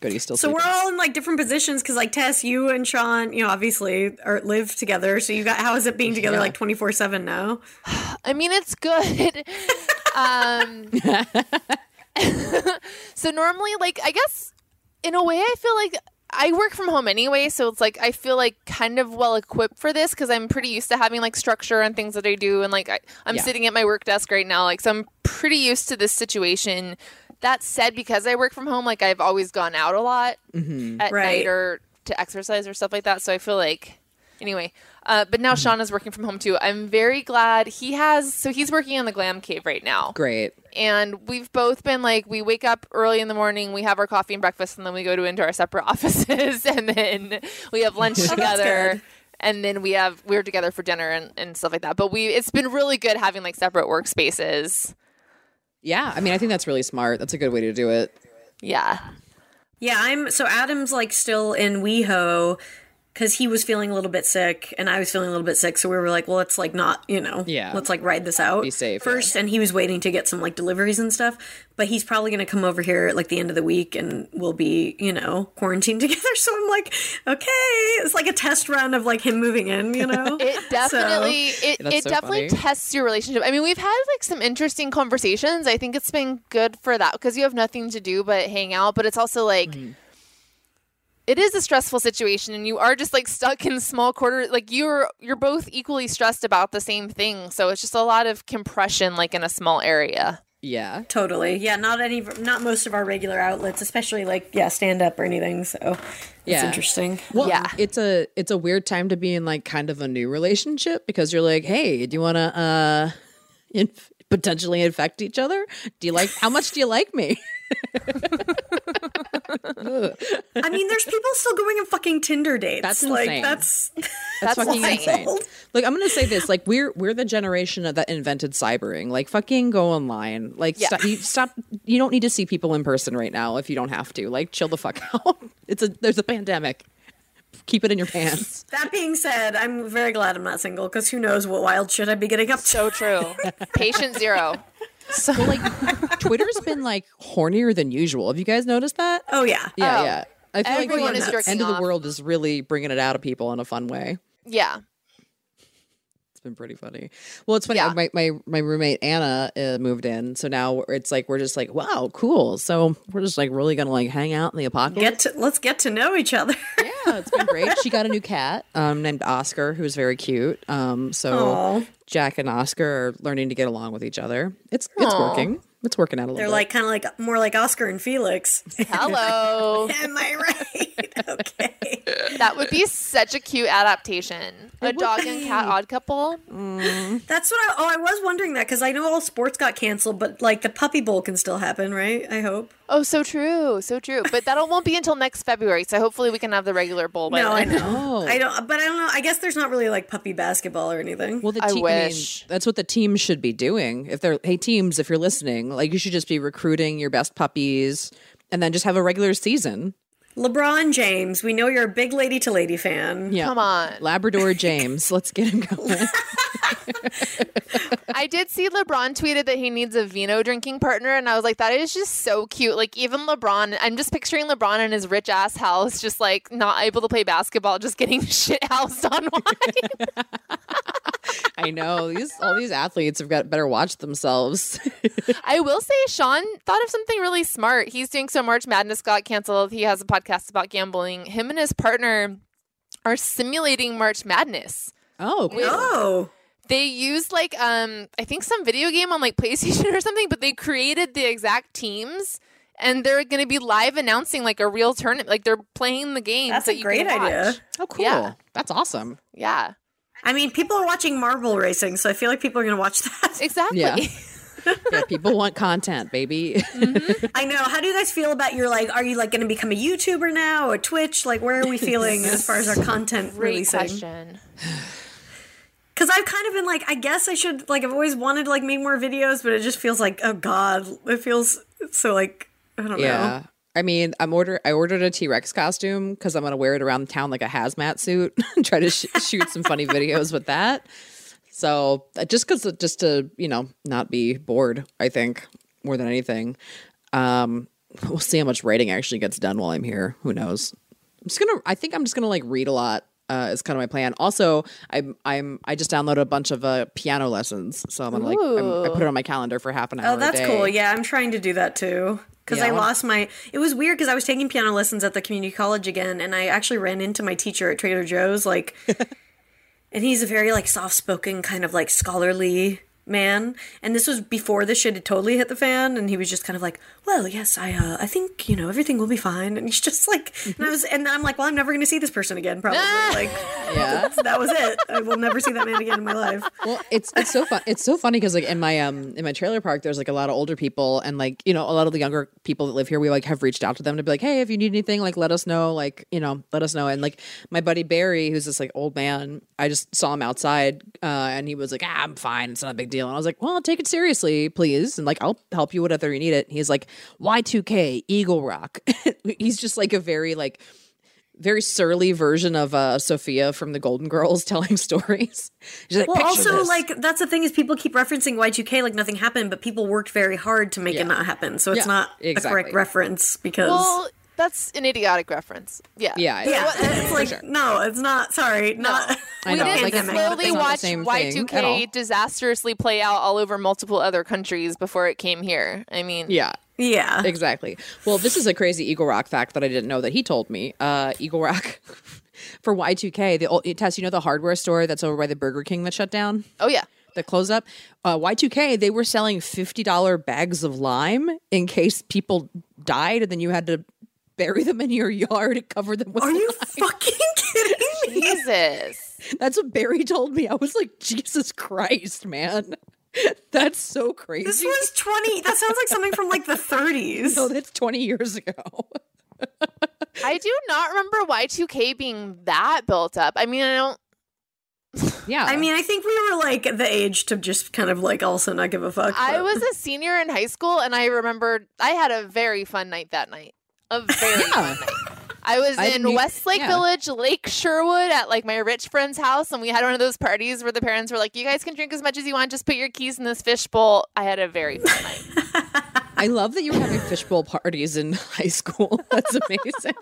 C: Good, he's still
B: So
C: sleeping.
B: we're all in like different positions because like Tess, you and Sean, you know, obviously are live together. So you got how is it being together
C: Yeah.
B: like twenty four seven now? (sighs)
D: I mean, it's good. (laughs) um, (laughs) so normally, like, I guess in a way, I feel like I work from home anyway. So it's like I feel like kind of well equipped for this because I'm pretty used to having like structure and things that I do. And like I, I'm
C: Yeah.
D: sitting at my work desk right now, like so I'm pretty used to this situation. That said, because I work from home, like I've always gone out a lot mm-hmm. at
B: Right.
D: night or to exercise or stuff like that. So I feel like anyway. Uh, but now Sean is working from home too. I'm very glad he has. So he's working on the Glam Cave right now,
C: Great.
D: and we've both been like, we wake up early in the morning, we have our coffee and breakfast, and then we go to into our separate (laughs) offices, and then we have lunch together.
B: good.
D: And then we have we're together for dinner and, and stuff like that. But we it's been really good having like separate workspaces.
C: Yeah, I mean, I think that's really smart. That's a good way to do it.
D: Yeah.
B: Yeah, I'm so Adam's like still in WeHo because he was feeling a little bit sick and I was feeling a little bit sick. So we were like, well, let's like not, you know,
C: Yeah.
B: let's like ride this out
C: Be safe,
B: first. And he was waiting to get some like deliveries and stuff. But he's probably going to come over here at like the end of the week and we'll be, you know, quarantined (laughs) together. So I'm like, okay, it's like a test run of like him moving in, you know? (laughs)
D: It definitely it, it
C: so
D: definitely
C: funny.
D: tests your relationship. I mean, we've had like some interesting conversations. I think it's been good for that because you have nothing to do but hang out, but it's also like
C: Mm-hmm.
D: It is a stressful situation and you are just like stuck in small quarters like you're you're both equally stressed about the same thing. So it's just a lot of compression like in a small area.
C: Yeah.
B: Totally. Yeah, not any, not most of our regular outlets, especially like, yeah, stand up or anything. So it's
C: Yeah.
B: interesting.
C: Well,
D: Yeah.
C: it's a it's a weird time to be in like kind of a new relationship because you're like, hey, do you want to uh, inf- potentially infect each other? Do you like how much do you like me? (laughs)
B: I mean, there's people still going on fucking Tinder dates.
C: That's
B: like
C: insane.
B: that's
C: That's, fucking
D: wild.
C: insane. Like I'm gonna say this, like we're we're the generation of that invented cybering. Like fucking go online. Like
D: Yeah.
C: stop, you stop. You don't need to see people in person right now if you don't have to. Like chill the fuck (laughs) out. It's a there's a pandemic. Keep it in your pants.
B: that being said, I'm very glad I'm not single because who knows what wild shit I'd be getting up to.
D: So true. (laughs) Patient zero. So
C: Like (laughs) Twitter's been like hornier than usual. Have you guys noticed that?
B: Oh yeah.
C: Yeah,
D: Oh.
C: yeah. I feel
D: Everyone
C: like the end of the world is really bringing it out of people in a fun way.
D: yeah.
C: It's been pretty funny. Well, it's funny.
D: Yeah.
C: My, my my roommate Anna uh, moved in, so now it's like we're just like, wow, cool. So we're just like really gonna like hang out in the apocalypse.
B: Get to let's get to know each other.
C: yeah, it's been great. She got a new cat um, named Oscar, who's very cute. Um, so
B: Aw.
C: Jack and Oscar are learning to get along with each other. It's it's
D: Aw.
C: working. It's working out a little.
B: They're
C: bit.
B: like kind of like more like Oscar and Felix.
D: Hello. (laughs)
B: Am I right? (laughs) okay.
D: That would be (laughs) such a cute adaptation. A dog and cat odd couple. Mm.
B: That's what I. Oh, I was wondering that because I know all sports got canceled, but like the Puppy Bowl can still happen, right? I hope.
D: Oh, so true, so true. But that won't be until next February, so hopefully we can have the regular bowl by
B: No, I know. I don't. But I don't know. I guess there's not really like puppy basketball or anything.
C: Well, the
D: I
C: team, I, mean,
D: wish.
C: that's what the teams should be doing. If they're, hey, teams, if you're listening, like you should just be recruiting your best puppies and then just have a regular season.
B: LeBron James, we know you're a big lady to lady fan.
C: Yeah.
D: Come on.
C: Labrador James. Let's get him going. (laughs)
D: I did see LeBron tweeted that he needs a vino drinking partner, and I was like, that is just so cute. Like, even LeBron, I'm just picturing LeBron in his rich ass house, just like not able to play basketball, just getting (laughs) shit housed on wine. (laughs)
C: I know. These all these athletes have got better watch themselves. (laughs)
D: I will say, Sean thought of something really smart. He's doing so March Madness got canceled. He has a podcast about gambling. Him and his partner are simulating March Madness.
C: Oh, cool.
B: Oh.
D: They used like um I think some video game on like PlayStation (laughs) or something, but they created the exact teams and they're going to be live announcing like a real tournament. Like they're playing the games
B: That's
D: that
B: a
D: you
B: great
D: can watch.
B: idea.
C: Oh, cool.
D: Yeah.
C: That's awesome.
D: Yeah,
B: I mean, people are watching marble racing, so I feel like people are going to watch that. (laughs)
D: exactly.
C: Yeah. (laughs) Yeah, people want content, baby. Mm-hmm.
B: I know. How do you guys feel about your like? Are you like going to become a YouTuber now or Twitch? Like, where are we feeling as far as our content
D: Great
B: releasing?
D: question. (sighs)
B: Because I've kind of been like, I guess I should like. I've always wanted to like make more videos, but it just feels like, oh god, it feels so like I don't
C: yeah.
B: know.
C: I mean, I'm order. I ordered a T Rex costume because I'm gonna wear it around town like a hazmat suit (laughs) and try to sh- shoot some funny videos with that. So uh, just because, just to you know, not be bored. I think more than anything. Um, we'll see how much writing actually gets done while I'm here. Who knows? I'm just gonna. I think I'm just gonna like read a lot. Uh, is kind of my plan. Also, I'm I'm I just downloaded a bunch of uh, piano lessons, so I'm gonna like I'm, I put it on my calendar for half an hour.
B: Oh, that's cool. Yeah, I'm trying to do that too. Because
C: Yeah,
B: I
C: I
B: lost my. It was weird because I was taking piano lessons at the community college again, and I actually ran into my teacher at Trader Joe's, like, (laughs) and he's a very like soft spoken kind of like scholarly man. And this was before the shit had totally hit the fan, and he was just kind of like, "Well, yes, I, uh, I think you know everything will be fine." And he's just like, and I was, and I'm like, "Well, I'm never going to see this person again, probably." (laughs) like,
C: Yeah. (laughs)
B: that was it. I will never see that man again in my life.
C: Well, it's it's so fun. It's so funny because like in my um in my trailer park, there's like a lot of older people and like you know a lot of the younger people that live here. We like have reached out to them to be like, hey, if you need anything, like let us know. Like you know, let us know. And like my buddy Barry, who's this like old man, I just saw him outside, uh, and he was like, ah, I'm fine. It's not a big deal. And I was like, well, take it seriously, please, and like I'll help you whatever you need it. He's like, Y2K, Eagle Rock. (laughs) He's just like a very like very surly version of uh, Sophia from the Golden Girls (laughs) telling stories. She's like,
B: Well, also,
C: this."
B: like that's the thing is people keep referencing Y2K like nothing happened, but people worked very hard to make
C: Yeah.
B: it not happen. So it's
C: Yeah,
B: not a correct reference because
D: Well, that's an idiotic reference. Yeah.
C: yeah,
B: yeah,
C: it's-
B: it's like
C: sure.
B: no, it's not. Sorry, not. (laughs)
C: I
D: we
C: know,
D: did
C: like, it's-
D: slowly
C: it's
D: watch
C: same thing at all.
D: Y2K disastrously play out all over multiple other countries before it came here. I mean,
C: yeah.
B: Yeah,
C: Exactly. Well, this is a crazy Eagle Rock fact that I didn't know that he told me. Uh, Eagle Rock (laughs) for Y2K, the old Tess, you know the hardware store that's over by the Burger King that shut down?
D: oh yeah.
C: That closed up. Uh, Y2K, they were selling $50 bags of lime in case people died and then you had to bury them in your yard and cover them with
B: are you
C: lime.
B: fucking (laughs) kidding me?
D: Jesus.
C: That's what Barry told me. I was like, Jesus Christ, man. (laughs) That's so crazy.
B: This was twenty. That sounds like something from like the 30s.
C: no, that's 20 years ago. (laughs)
D: I do not remember Y2K being that built up. I mean, I don't.
C: Yeah.
B: I mean, I think we were like the age to just kind of like also not give a fuck.
D: I was a senior in high school, and I remember I had a very fun night that night. A very fun night. I was
C: I
D: in Westlake
C: yeah.
D: Village, Lake Sherwood, at like my rich friend's house, and we had one of those parties where the parents were like, "You guys can drink as much as you want. Just put your keys in this fishbowl." I had a very fun night. (laughs)
C: I love that you were having fishbowl parties in (laughs) high school. (laughs) That's amazing.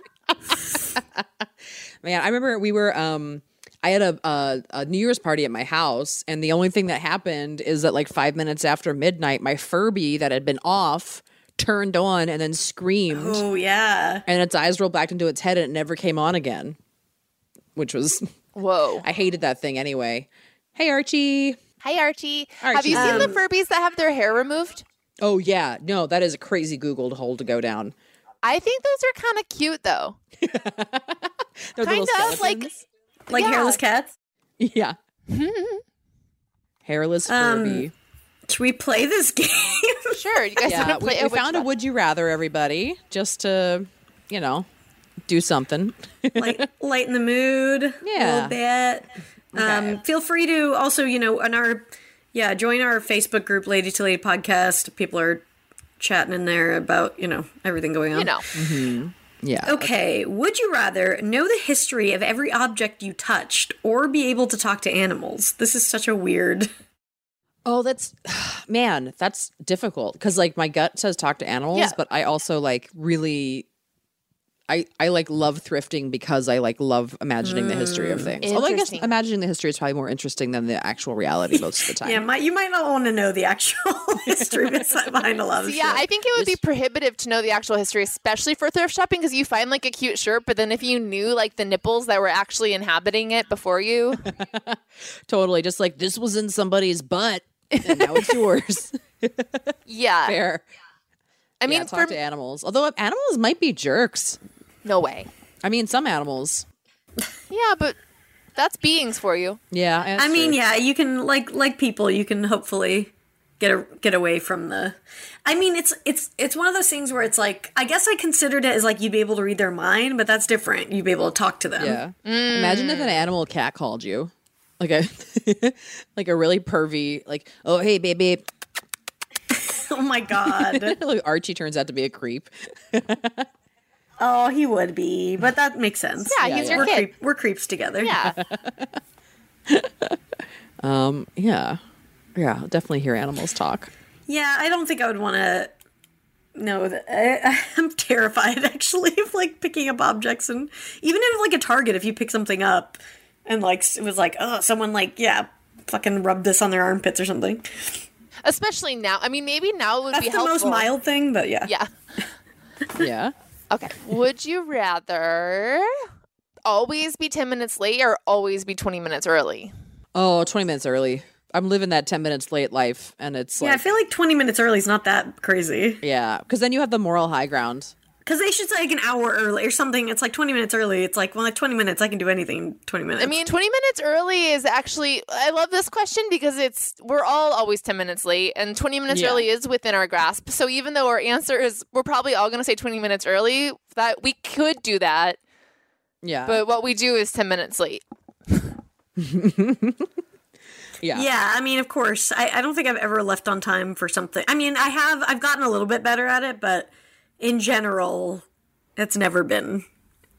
C: Man, I remember we were um I had a, a a New Year's party at my house and the only thing that happened is that like 5 minutes after midnight my Furby that had been off turned on and then screamed
B: Oh yeah.
C: and its eyes rolled back into its head and it never came on again. Which was (laughs)
D: Whoa!
C: I hated that thing anyway. Hey Archie.
D: Hi Archie. Have
C: Archie.
D: you seen the
B: Um,
D: Furbies that have their hair removed?
C: Oh yeah, no, that is a crazy Googled hole to go down.
D: I think those are kind of cute though. (laughs)
C: They're
D: Kind
C: little
D: of like
C: skeletons.
B: Like
D: Yeah.
B: hairless cats. (laughs)
C: Yeah. Hairless
B: Um,
C: Furby.
B: Should we play this (laughs) game?
D: sure. You guys
C: yeah,
D: want to
C: we,
D: play?
C: we
D: which
C: found a would you rather, everybody, just to, you know, do something.
B: like (laughs) lighten the mood a little bit. Um, feel free to also, you know, on our yeah, join our Facebook group, Lady to Lady Podcast. People are chatting in there about you know everything going on.
D: You know,
C: Mm-hmm. Yeah.
B: Okay, would you rather know the history of every object you touched or be able to talk to animals? This is such a weird.
C: Oh, that's (sighs) man, that's difficult because like my gut says talk to animals,
D: Yeah.
C: but I also like really. I, I like love thrifting because I like love imagining the history of hmm. things. Although I guess imagining the history is probably more interesting than the actual reality most of the (laughs) time.
B: Yeah, might, you might not want to know the actual (laughs) history behind a lot of (laughs)
D: Yeah,
B: shit.
D: I think it would be prohibitive to know the actual history, especially for thrift shopping, because you find like a cute shirt, but then if you knew like the nipples that were actually inhabiting it before you,
C: Totally. Just like this was in somebody's butt and now it's yours. (laughs)
D: yeah.
C: Fair.
D: I mean,
C: yeah, talk
D: for
C: to animals. Although animals might be jerks.
D: no way.
C: I mean, some animals.
D: Yeah, but that's beings for you.
C: Yeah.
B: I
C: that's
B: mean,
C: true.
B: yeah, you can like like people, you can hopefully get a, get away from the. I mean, it's it's it's one of those things where it's like I guess I considered it as like you'd be able to read their mind, but that's different. You'd be able to talk to them.
C: Yeah. Mm. Imagine if an animal cat called you. Like a (laughs) like a really pervy, like, oh hey baby. (laughs)
B: Oh my god. (laughs)
C: like Archie turns out to be a creep.
B: oh, he would be, but that makes sense.
D: Yeah,
C: Yeah,
D: he's
C: yeah.
D: your
B: we're
D: kid.
B: creep, we're creeps together.
D: Yeah.
C: Um, yeah. Yeah, I'll definitely hear animals talk.
B: Yeah, I don't think I would want to know that. I, I'm terrified actually of like picking up objects and even if like a Target, if you pick something up and like it was like, oh, someone like yeah, fucking rub this on their armpits or something.
D: Especially now. I mean, maybe now it would
B: That's
D: be
B: the
D: helpful.
B: most mild thing, but yeah.
D: Yeah. (laughs)
C: Yeah.
D: Okay. Would you rather always be 10 minutes late or always be 20 minutes early?
C: Oh, 20 minutes early. I'm living that 10 minutes late life and it's
B: Yeah, I feel like 20 minutes early is not that crazy.
C: yeah, cuz then you have the moral high ground.
B: Because they should say like an hour early or something. It's like 20 minutes early. It's like, well, like 20 minutes, I can do anything 20 minutes.
D: I mean, 20 minutes early is actually, I love this question because it's, we're all always 10 minutes late and 20 minutes
C: Yeah.
D: early is within our grasp. So even though our answer is, we're probably all going to say 20 minutes early, that we could do that.
C: Yeah.
D: But what we do is 10 minutes late. (laughs)
C: yeah.
B: Yeah, I mean, of course. I, I don't think I've ever left on time for something. I mean, I have, I've gotten a little bit better at it, but in general, it's never been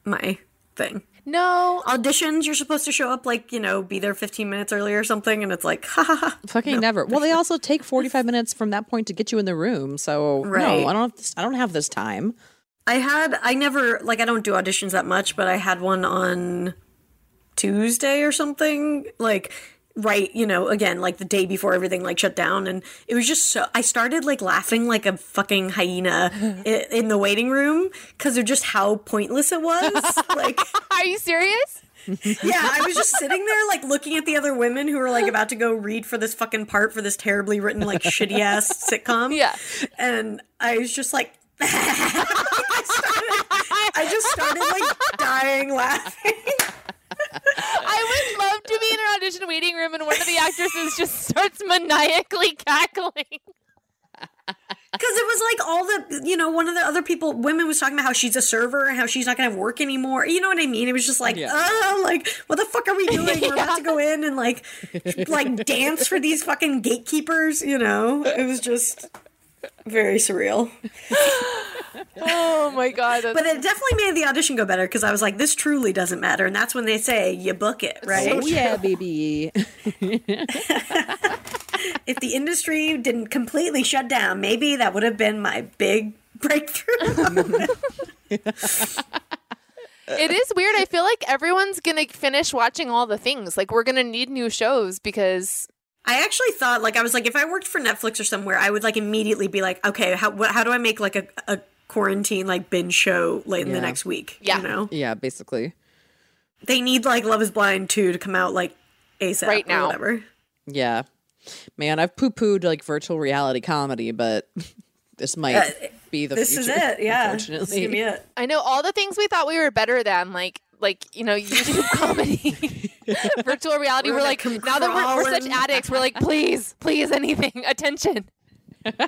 B: my thing.
D: No.
B: Auditions, you're supposed to show up like, you know, be there 15 minutes early or something, and it's like, (laughs) ha ha ha.
C: Fucking never. Well, they also take 45 minutes from that point to get you in the room. So,
B: Right.
C: no, I don't have this, I don't have this time.
B: I had, I never, like, I don't do auditions that much, but I had one on Tuesday or something. Like, right, you know, again, like the day before everything like shut down. And it was just so, I started like laughing like a fucking hyena (laughs) in, in the waiting room because of just how pointless it was. (laughs) like,
D: Are you serious? (laughs)
B: yeah, I was just sitting there like looking at the other women who were like about to go read for this fucking part for this terribly written like shitty ass sitcom.
D: Yeah.
B: And I was just like I, started, I just started like dying laughing.
D: I would love to be in an audition waiting room and one of the actresses just starts maniacally cackling.
B: Because it was like all the, you know, one of the other people, women was talking about how she's a server and how she's not going to have work anymore. You know what I mean? It was just like,
C: Yeah.
B: oh, like, what the fuck are we doing? We're about to go (laughs) in and like, like dance for these fucking gatekeepers, you know? It was just very surreal.
D: Oh my god.
B: But it definitely made the audition go better because I was like, this truly doesn't matter. And that's when they say, you book it, right?
C: Oh, yeah, baby. (laughs)
B: if the industry didn't completely shut down, maybe that would have been my big breakthrough.
D: It is weird. I feel like everyone's gonna finish watching all the things. Like we're gonna need new shows because
B: I actually thought, like, I was like, if I worked for Netflix or somewhere, I would like immediately be like, okay, how what, how do I make like a, a quarantine like binge show late in the next week?
D: Yeah.
B: you know,
C: yeah, basically.
B: they need like Love Is Blind two to come out like ASAP
D: Right
B: or
D: now.
B: whatever.
C: Yeah. Man, I've poo pooed like virtual reality comedy, but (laughs) this might
B: Uh,
C: be the
B: This
C: future.
B: is it, yeah. This is
C: Unfortunately.
B: it.
D: I know all the things we thought we were better than, like like you know (laughs) YouTube comedy, (laughs) (laughs) virtual reality.
B: We're
D: We're,
B: gonna
D: like
B: come
D: now that we're, we're such addicts, we're like please, please, anything, (laughs) attention. (laughs)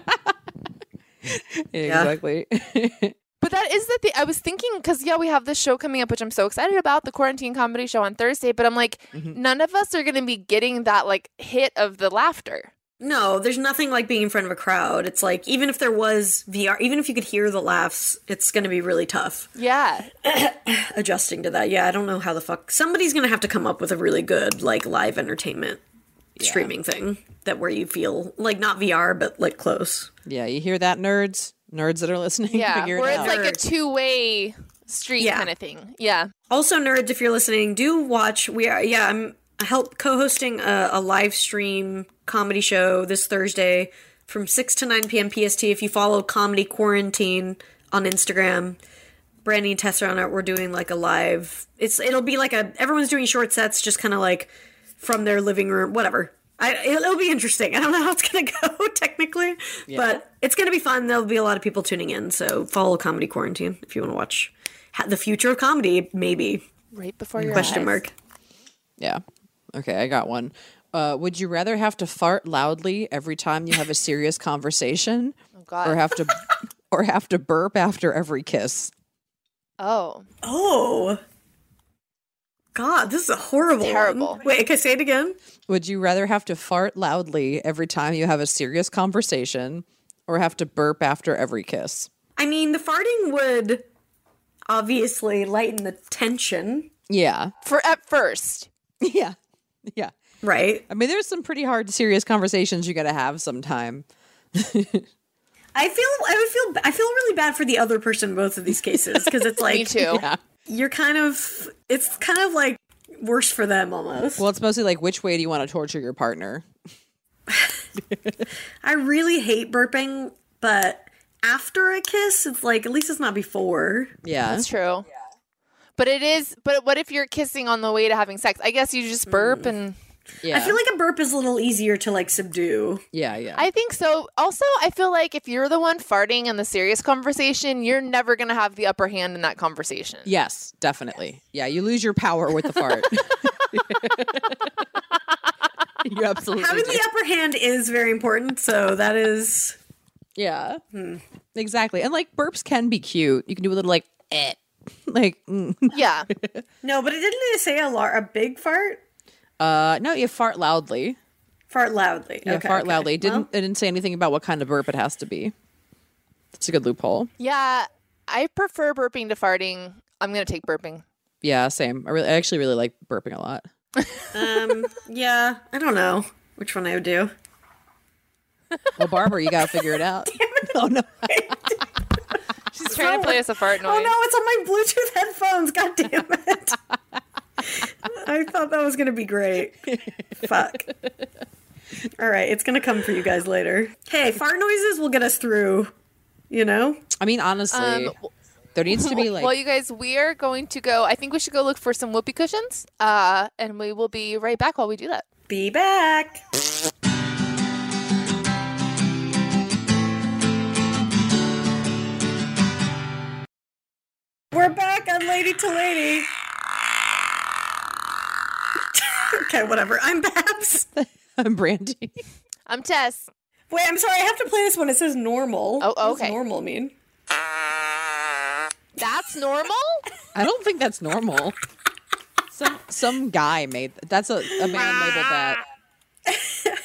C: Exactly.
D: But that is the thing. I was thinking because yeah, we have this show coming up, which I'm so excited about, the quarantine comedy show on Thursday. But I'm like, mm-hmm. none of us are going to be getting that like hit of the laughter.
B: No, there's nothing like being in front of a crowd. It's like even if there was VR, even if you could hear the laughs, it's going to be really tough
D: Yeah, (coughs)
B: adjusting to that. Yeah, I don't know how the fuck somebody's going to have to come up with a really good like live entertainment streaming thing that where you feel like not VR but like close.
C: yeah, you hear that, nerds? Nerds that are listening, (laughs)
D: yeah.
C: figure
D: Where
C: it
D: it's
C: out.
D: like a two way street
B: Yeah.
D: kind of thing. Yeah.
B: Also, nerds, if you're listening, do watch. We are, yeah, I'm help co-hosting a, a live stream comedy show this Thursday from 6 to 9 p.m. PST. If you follow Comedy Quarantine on Instagram, Brandie and Tessa on it, we're doing like a live. It's it'll be like a everyone's doing short sets, just kind of like from their living room, whatever. I, it'll, it'll be interesting. I don't know how it's gonna (laughs) go technically, but it's gonna be fun. There'll be a lot of people tuning in. So follow Comedy Quarantine if you want to watch ha- the future of comedy. Maybe
D: Right before your
B: question
D: eyes.
B: mark.
C: Yeah. Okay, I got one. Uh, would you rather have to fart loudly every time you have a serious conversation, (laughs)
D: Oh God.
C: or have to, or have to burp after every kiss?
D: oh.
B: Oh. God, this is a horrible. one.
D: Terrible.
B: Wait, can I say it again?
C: Would you rather have to fart loudly every time you have a serious conversation, or have to burp after every kiss?
B: I mean, the farting would obviously lighten the tension,
C: Yeah.
D: For at first. (laughs)
C: Yeah. Yeah.
B: Right?
C: I mean, there's some pretty hard, serious conversations you got to have sometime. (laughs)
B: I feel I would feel I feel really bad for the other person in both of these cases because it's (laughs)
D: Me
B: like
D: too. (laughs)
C: Yeah.
B: you're kind of it's kind of like worse for them almost.
C: Well, it's mostly like which way do you want to torture your partner?
B: I really hate burping, but after a kiss, it's like at least it's not before.
C: Yeah.
D: That's true. Yeah. But it is. But what if you're kissing on the way to having sex? I guess you just burp, mm. and
C: Yeah.
B: I feel like a burp is a little easier to like subdue.
C: yeah. Yeah.
D: I think so. Also, I feel like if you're the one farting in the serious conversation, you're never gonna have the upper hand in that conversation.
C: Yes, definitely. Yeah, you lose your power with the fart. (laughs) (laughs) you absolutely
B: Having
C: do.
B: the upper hand is very important, so that is
C: Yeah. Exactly. And like burps can be cute. You can do a little like eh. (laughs) Like mm.
D: Yeah.
B: no, but it didn't it say a lar- a big fart?
C: Uh no, you fart loudly.
B: Fart loudly.
C: Yeah,
B: okay,
C: fart
B: okay.
C: loudly. Didn't
B: Well,
C: it didn't say anything about what kind of burp it has to be. It's a good loophole.
D: Yeah. I prefer burping to farting. I'm gonna take burping.
C: Yeah, same. I really I actually really like burping a lot.
B: um, yeah, I don't know which one I would do.
C: Well, Barbara, you gotta figure it (laughs) out. (laughs) oh no. (laughs)
D: She's trying to play us a fart noise.
B: Oh no, it's on my Bluetooth headphones. God damn it! I thought that was gonna be great. Fuck. All right, it's gonna come for you guys later. Hey, fart noises will get us through. You know.
C: I mean, honestly,
D: Um,
C: there needs to be like
D: well, you guys, we are going to go. I think we should go look for some whoopee cushions, uh, and we will be right back while we do that.
B: Be back. We're back on Lady to Lady. Okay, whatever. I'm Babs. (laughs)
C: I'm Brandie.
D: I'm Tess.
B: Wait, I'm sorry. I have to play this one. It says normal.
D: Oh,
B: What does
D: okay.
B: normal mean?
D: That's normal.
C: I don't think that's normal. Some some guy made that's a, a man labeled that. (laughs)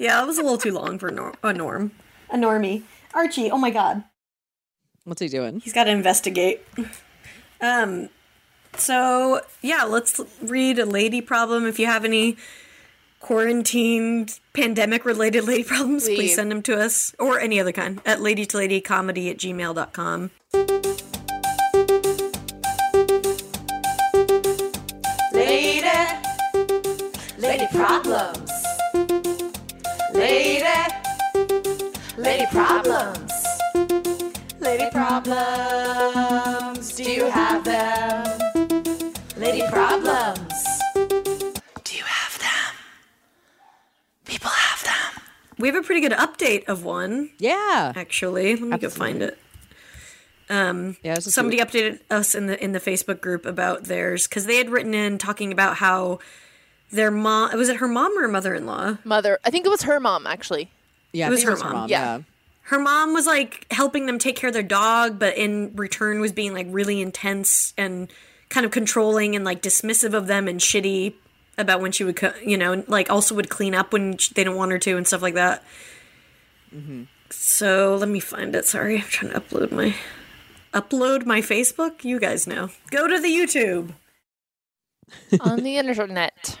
B: Yeah, that was a little too long for nor- a norm. A normie. Archie. Oh my god.
C: What's he doing?
B: He's got to investigate. Um, so yeah, let's read a lady problem. If you have any quarantined pandemic related lady problems, please.
D: Please.
B: send them to us or any other kind at lady to lady comedy at gmail.com.
D: Lady, lady problems. Lady, lady problems. Lady problems. Do you have them? Lady problems. Do you have them? People have them.
B: We have a pretty good update of one,
C: Yeah.
B: actually. Let me go find it. Um,
C: Yeah, this is
B: somebody updated us in the in the Facebook group about theirs because they had written in talking about how their mom was it her mom or her mother-in-law
D: Mother, I think it was her mom actually.
C: Yeah,
B: It
C: I
B: was
C: think
B: her mom.
D: Yeah.
C: Yeah.
B: her mom was like helping them take care of their dog, but in return was being like really intense and kind of controlling and like dismissive of them and shitty about when she would, co- you know, like also would clean up when sh- they didn't want her to and stuff like that. Mm-hmm. So let me find it. Sorry, I'm trying to upload my upload my Facebook. You guys know. Go to the YouTube. (laughs)
D: on the internet.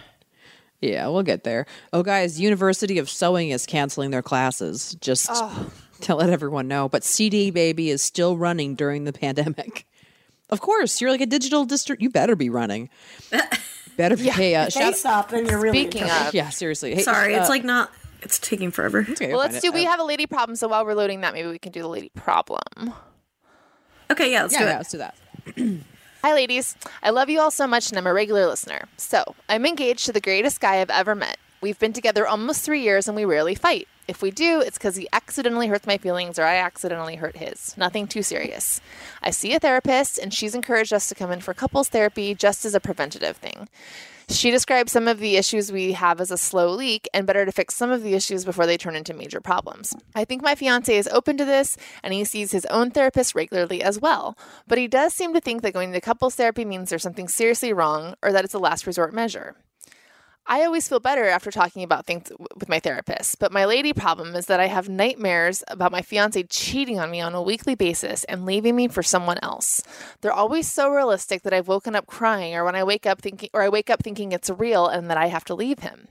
C: Yeah, we'll get there. Oh, guys, University of Sewing is canceling their classes. Just to let everyone know. But CD Baby is still running during the (laughs) pandemic. Of course, you're like a digital district. You better be running. better be. Hey, uh,
B: Hey,
C: shout-
B: stop, then you're really
D: Speaking
B: trouble.
D: of,
C: yeah, seriously. Hey,
B: Sorry,
C: uh,
B: it's like not. It's taking forever.
C: okay,
D: well, let's do. We
C: Uh,
D: have a lady problem, so while we're loading that, maybe we can do the lady problem.
B: Okay, yeah, let's
C: yeah,
B: do
C: yeah,
B: it.
C: let's do that. (clears throat)
D: Hi, ladies. I love you all so much, and I'm a regular listener. So, I'm engaged to the greatest guy I've ever met. We've been together almost three years, and we rarely fight. If we do, it's because he accidentally hurts my feelings or I accidentally hurt his. Nothing too serious. I see a therapist, and she's encouraged us to come in for couples therapy just as a preventative thing. She describes some of the issues we have as a slow leak and better to fix some of the issues before they turn into major problems. I think my fiance is open to this and he sees his own therapist regularly as well. But he does seem to think that going to couples therapy means there's something seriously wrong or that it's a last resort measure. I always feel better after talking about things with my therapist, but my lady problem is that I have nightmares about my fiance cheating on me on a weekly basis and leaving me for someone else. They're always so realistic that I've woken up crying or when I wake up thinking or I wake up thinking it's real and that I have to leave him.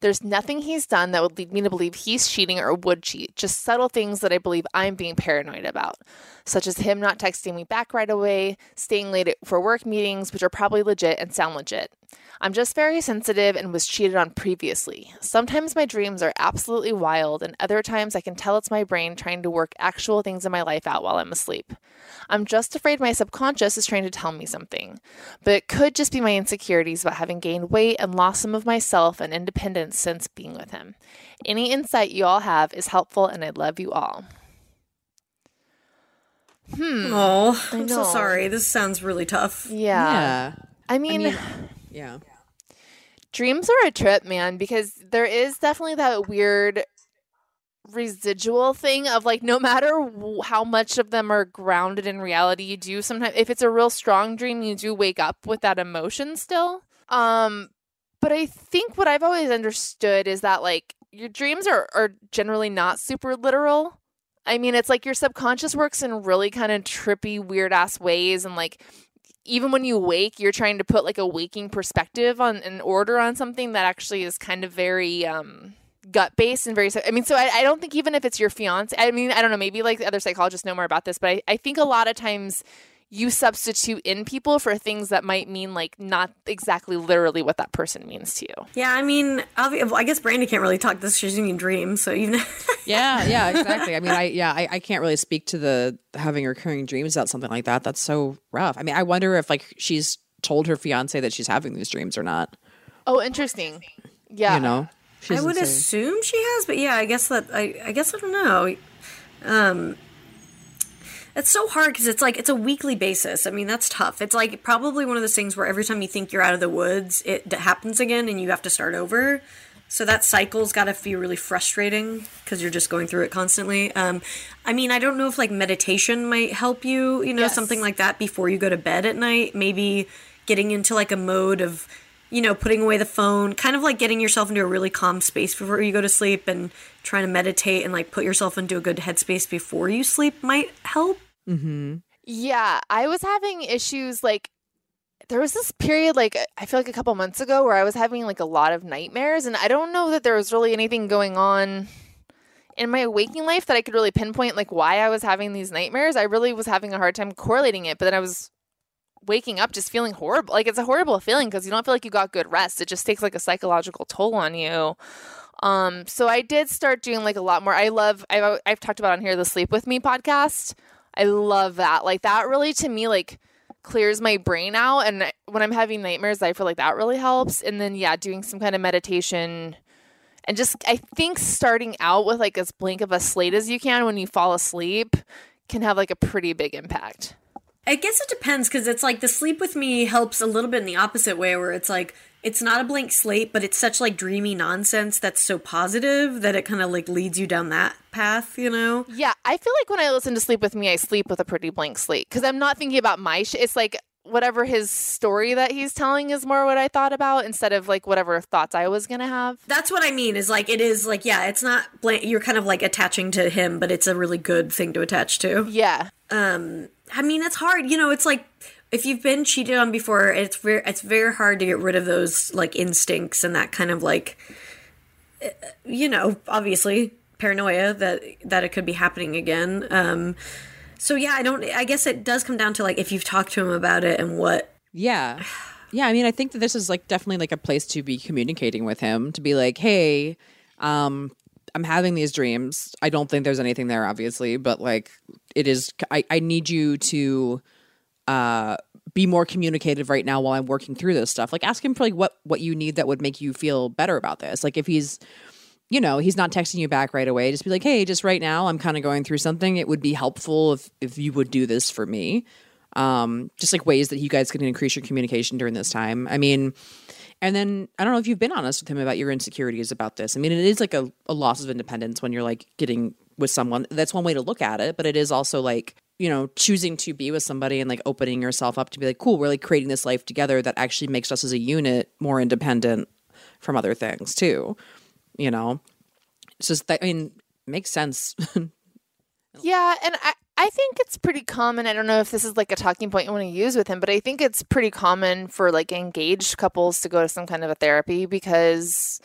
D: There's nothing he's done that would lead me to believe he's cheating or would cheat, just subtle things that I believe I'm being paranoid about, such as him not texting me back right away, staying late for work meetings, which are probably legit and sound legit. I'm just very sensitive and was cheated on previously. Sometimes my dreams are absolutely wild, and other times I can tell it's my brain trying to work actual things in my life out while I'm asleep. I'm just afraid my subconscious is trying to tell me something. But it could just be my insecurities about having gained weight and lost some of myself and independence since being with him. Any insight you all have is helpful, and I love you all. Hmm.
B: Oh, I'm so sorry. This sounds really tough.
D: Yeah.
C: yeah.
D: I mean,
C: mean- (sighs) (sighs) Yeah.
D: dreams are a trip, man, because there is definitely that weird residual thing of like no (laughs) matter how much of them are grounded in reality you do sometimes if it's a real strong dream you do wake up with that emotion still um but i think what i've always understood is that like your dreams are are generally not super literal i mean it's like your subconscious works in really kind of trippy weird ass ways and like even when you wake, you're trying to put like a waking perspective on an order on something that actually is kind of very um, gut based and very. I mean, so I, I don't think even if it's your fiance, I mean, I don't know, maybe like other psychologists know more about this, but I, I think a lot of times you substitute in people for things that might mean like not exactly literally what that person means to you.
B: Yeah, I mean, obvi- well, I guess Brandie can't really talk this. She's in dreams, so even (laughs)
C: Yeah, yeah, exactly. I mean, I yeah, I, I can't really speak to the having recurring dreams about something like that. That's so rough. I mean, I wonder if like she's told her fiance that she's having these dreams or not.
D: Oh, interesting. Yeah.
C: You know, She
B: I would
C: say.
B: assume she has, but yeah, I guess that I I guess I don't know. Um it's so hard because it's like it's a weekly basis. I mean, that's tough. It's like probably one of those things where every time you think you're out of the woods, it happens again and you have to start over. So that cycle's got to feel really frustrating because you're just going through it constantly. Um, I mean, I don't know if like meditation might help you, you know,
D: Yes.
B: something like that before you go to bed at night. Maybe getting into like a mode of, you know, putting away the phone, kind of like getting yourself into a really calm space before you go to sleep and trying to meditate and like put yourself into a good headspace before you sleep might help.
D: Yeah, I was having issues like there was this period like I feel like a couple months ago where I was having like a lot of nightmares and I don't know that there was really anything going on in my waking life that I could really pinpoint like why I was having these nightmares. I really was having a hard time correlating it, but then I was waking up just feeling horrible. Like it's a horrible feeling because you don't feel like you got good rest. It just takes like a psychological toll on you. Um, so I did start doing like a lot more. I love I've I've talked about on here the Sleep With Me podcast. I love that. Like that really to me like clears my brain out and when I'm having nightmares I feel like that really helps. And then yeah, doing some kind of meditation and just I think starting out with like as blank of a slate as you can when you fall asleep can have like a pretty big impact.
B: I guess it depends because it's like the sleep with me helps a little bit in the opposite way where it's like it's not a blank slate, but it's such like dreamy nonsense that's so positive that it kind of like leads you down that path, you know?
D: Yeah, I feel like when I listen to Sleep With Me, I sleep with a pretty blank slate because I'm not thinking about my shit. It's like whatever his story that he's telling is more what I thought about instead of like whatever thoughts I was going to have.
B: That's what I mean is like it is like yeah, it's not blank you're kind of like attaching to him, but it's a really good thing to attach to.
D: Yeah.
B: Um I mean, it's hard, you know, it's like if you've been cheated on before, it's very it's very hard to get rid of those like instincts and that kind of like uh, you know, obviously paranoia that that it could be happening again. Um So yeah, I don't. I guess it does come down to like if you've talked to him about it and what.
C: Yeah. Yeah, I mean, I think that this is like definitely like a place to be communicating with him to be like, "Hey, um I'm having these dreams. I don't think there's anything there obviously, but like it is I I need you to uh be more communicative right now while I'm working through this stuff. Like ask him for like what what you need that would make you feel better about this. Like if he's you know, he's not texting you back right away. Just be like, "Hey, just right now I'm kind of going through something. It would be helpful if if you would do this for me." Um just like ways that you guys can increase your communication during this time. I mean, and then I don't know if you've been honest with him about your insecurities about this. I mean, it is like a, a loss of independence when you're like getting with someone. That's one way to look at it, but it is also like, you know, choosing to be with somebody and like opening yourself up to be like, cool, we're like creating this life together that actually makes us as a unit more independent from other things too. You know? It's just that I mean, makes sense. (laughs)
D: Yeah, and I I think it's pretty common. I don't know if this is like a talking point you want to use with him, but I think it's pretty common for like engaged couples to go to some kind of a therapy because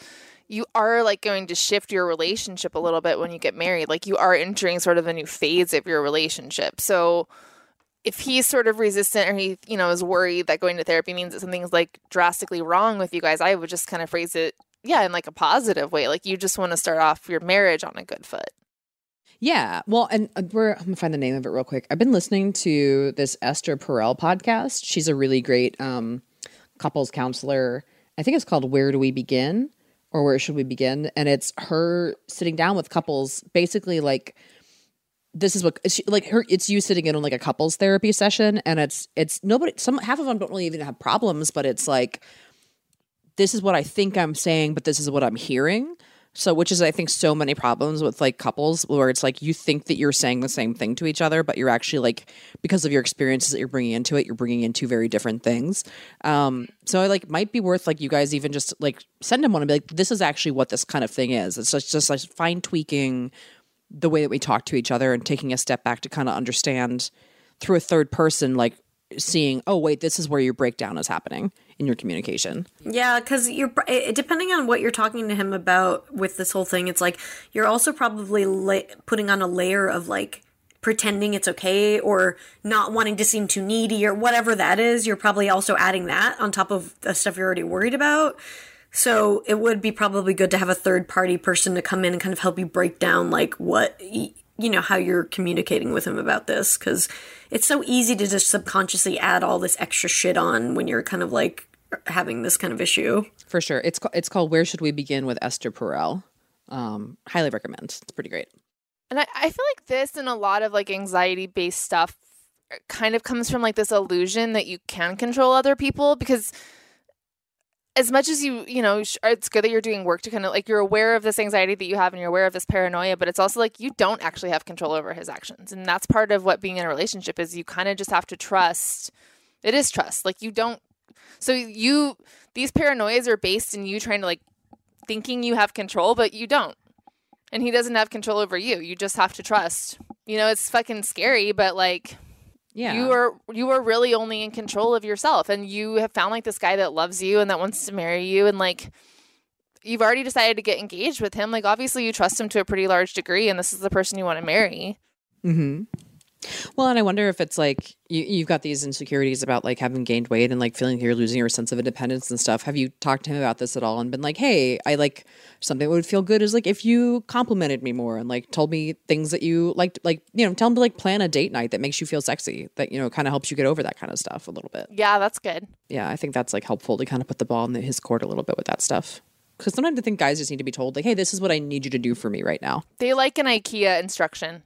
D: you are like going to shift your relationship a little bit when you get married. Like you are entering sort of a new phase of your relationship. So if he's sort of resistant or he, you know, is worried that going to therapy means that something's like drastically wrong with you guys, I would just kind of phrase it, yeah, in like a positive way. Like you just want to start off your marriage on a good foot.
C: Yeah. Well, and uh, we're, I'm going to find the name of it real quick. I've been listening to this Esther Perel podcast. She's a really great um, couples counselor. I think it's called Where Do We Begin or Where Should We Begin? And it's her sitting down with couples, basically like, this is what she, like her it's you sitting in on like a couples therapy session and it's it's nobody some half of them don't really even have problems but it's like this is what i think i'm saying but this is what i'm hearing so, which is, I think, so many problems with like couples where it's like you think that you're saying the same thing to each other, but you're actually like, because of your experiences that you're bringing into it, you're bringing in two very different things. Um, so, I like, might be worth like you guys even just like send him one and be like, this is actually what this kind of thing is. It's just, just like fine tweaking the way that we talk to each other and taking a step back to kind of understand through a third person, like seeing, oh, wait, this is where your breakdown is happening in your communication.
B: Yeah, because you're depending on what you're talking to him about with this whole thing. It's like you're also probably la- putting on a layer of like pretending it's okay or not wanting to seem too needy or whatever that is. You're probably also adding that on top of the stuff you're already worried about. So it would be probably good to have a third party person to come in and kind of help you break down like what you know how you're communicating with him about this because it's so easy to just subconsciously add all this extra shit on when you're kind of like having this kind of issue.
C: For sure. It's it's called Where Should We Begin with Esther Perel. Um, highly recommend. It's pretty great.
D: And I, I feel like this and a lot of like anxiety based stuff kind of comes from like this illusion that you can control other people because as much as you you know it's good that you're doing work to kind of like you're aware of this anxiety that you have and you're aware of this paranoia but it's also like you don't actually have control over his actions and that's part of what being in a relationship is you kind of just have to trust it is trust like you don't so you these paranoias are based in you trying to like thinking you have control, but you don't. And he doesn't have control over you. You just have to trust. You know, it's fucking scary, but like
C: Yeah.
D: you are you are really only in control of yourself and you have found like this guy that loves you and that wants to marry you and like you've already decided to get engaged with him like obviously you trust him to a pretty large degree and this is the person you want to marry
C: Mm-hmm. Well, and I wonder if it's like you, you've got these insecurities about like having gained weight and like feeling like you're losing your sense of independence and stuff. Have you talked to him about this at all and been like, hey, I like something that would feel good is like if you complimented me more and like told me things that you liked, like, you know, tell him to like plan a date night that makes you feel sexy, that, you know, kind of helps you get over that kind of stuff a little bit.
D: yeah that's good
C: Yeah, I think that's like helpful to kind of put the ball in the, his court a little bit with that stuff. Because sometimes I think guys just need to be told, like, hey, this is what I need you to do for me right now.
D: they like an ikea instruction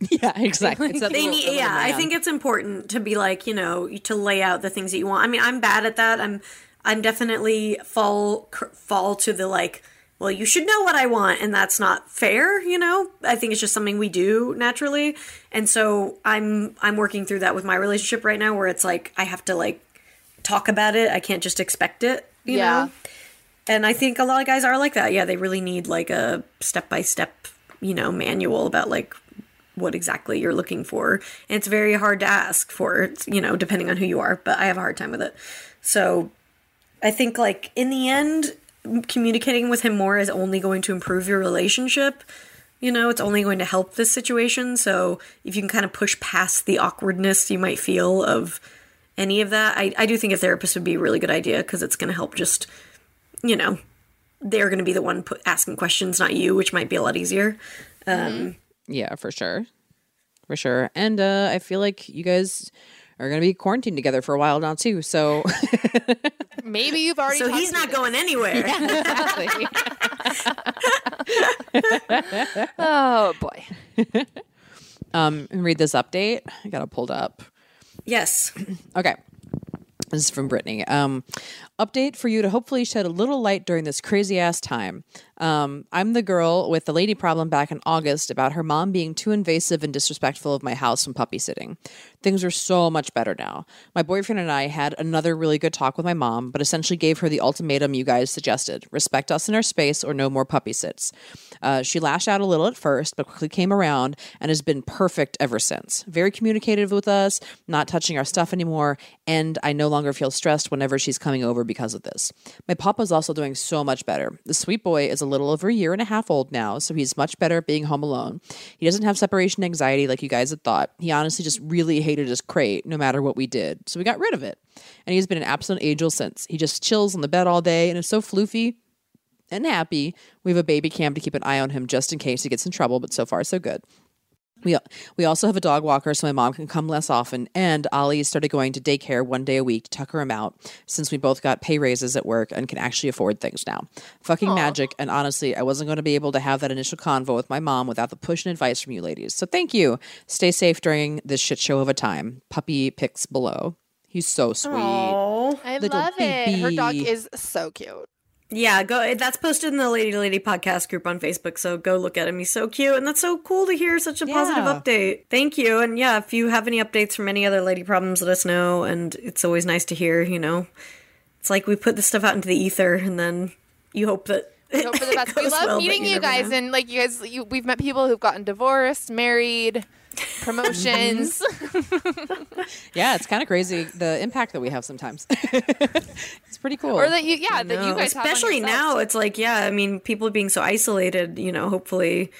D: (laughs)
C: Yeah, exactly. It's that
B: They need, yeah, I think it's important to be like, you know, to lay out the things that you want. I mean, I'm bad at that. I'm, I'm definitely fall cr- fall to the like, well, you should know what I want, and that's not fair. You know, I think it's just something we do naturally, and so I'm I'm working through that with my relationship right now, where it's like I have to like talk about it. I can't just expect it. You
D: Yeah.
B: know? And I think a lot of guys are like that. Yeah, they really need like a step by step, you know, manual about like what exactly you're looking for. And it's very hard to ask for, you know, depending on who you are, but I have a hard time with it. So I think like in the end communicating with him more is only going to improve your relationship. You know, it's only going to help this situation. So if you can kind of push past the awkwardness you might feel of any of that, I, I do think a therapist would be a really good idea because it's going to help just, you know, they're going to be the one asking questions, not you, which might be a lot easier. Um,
C: Yeah, for sure. For sure. And uh, I feel like you guys are going to be quarantined together for a while now, too. So, (laughs)
D: Maybe you've already.
B: So he's
D: through
B: not
D: this.
B: going anywhere.
D: Exactly. (laughs) (laughs) oh boy.
C: um, and read this update. I got it pulled up.
B: Yes. (clears throat)
C: Okay. This is from Brittany. Um, update for you to hopefully shed a little light during this crazy ass time. Um, I'm the girl with the lady problem back in August about her mom being too invasive and disrespectful of my house when puppy sitting. Things are so much better now. My boyfriend and I had another really good talk with my mom, but essentially gave her the ultimatum you guys suggested respect us in our space or no more puppy sits. Uh, she lashed out a little at first, but quickly came around and has been perfect ever since. Very communicative with us, not touching our stuff anymore, and I no longer feel stressed whenever she's coming over because of this. My papa's also doing so much better. The sweet boy is a little over a year and a half old now, so he's much better at being home alone. He doesn't have separation anxiety like you guys had thought. He honestly just really hated his crate no matter what we did, so we got rid of it. And he's been an absolute angel since. He just chills on the bed all day and is so floofy and happy. We have a baby cam to keep an eye on him just in case he gets in trouble, but so far so good. We we also have a dog walker so my mom can come less often. And Ollie started going to daycare one day a week to tucker him out since we both got pay raises at work and can actually afford things now. Fucking magic. And honestly, I wasn't going to be able to have that initial convo with my mom without the push and advice from you ladies. So thank you. Stay safe during this shit show of a time. Puppy pics below. He's so sweet.
B: Oh.
D: I
C: Little
D: love it. Her dog is so cute.
B: Yeah, go. That's posted in the Lady to Lady podcast group on Facebook. So go look at him. He's so cute, and that's so cool to hear such a positive update. Thank you. And yeah, if you have any updates from any other lady problems, let us know. And it's always nice to hear. You know, it's like we put this stuff out into the ether, and then you hope that.
D: Hope for the (laughs) best. we love
B: well,
D: meeting you
B: never
D: guys,
B: know.
D: and like you guys, you, we've met people who've gotten divorced, married, promotions. Mm-hmm. (laughs)
C: Yeah, it's kind of crazy the impact that we have sometimes. (laughs) it's pretty cool.
D: or that you, yeah, that you
B: No,
D: guys, have on
B: especially now, it's like yeah. I mean, people being so isolated. You know, hopefully.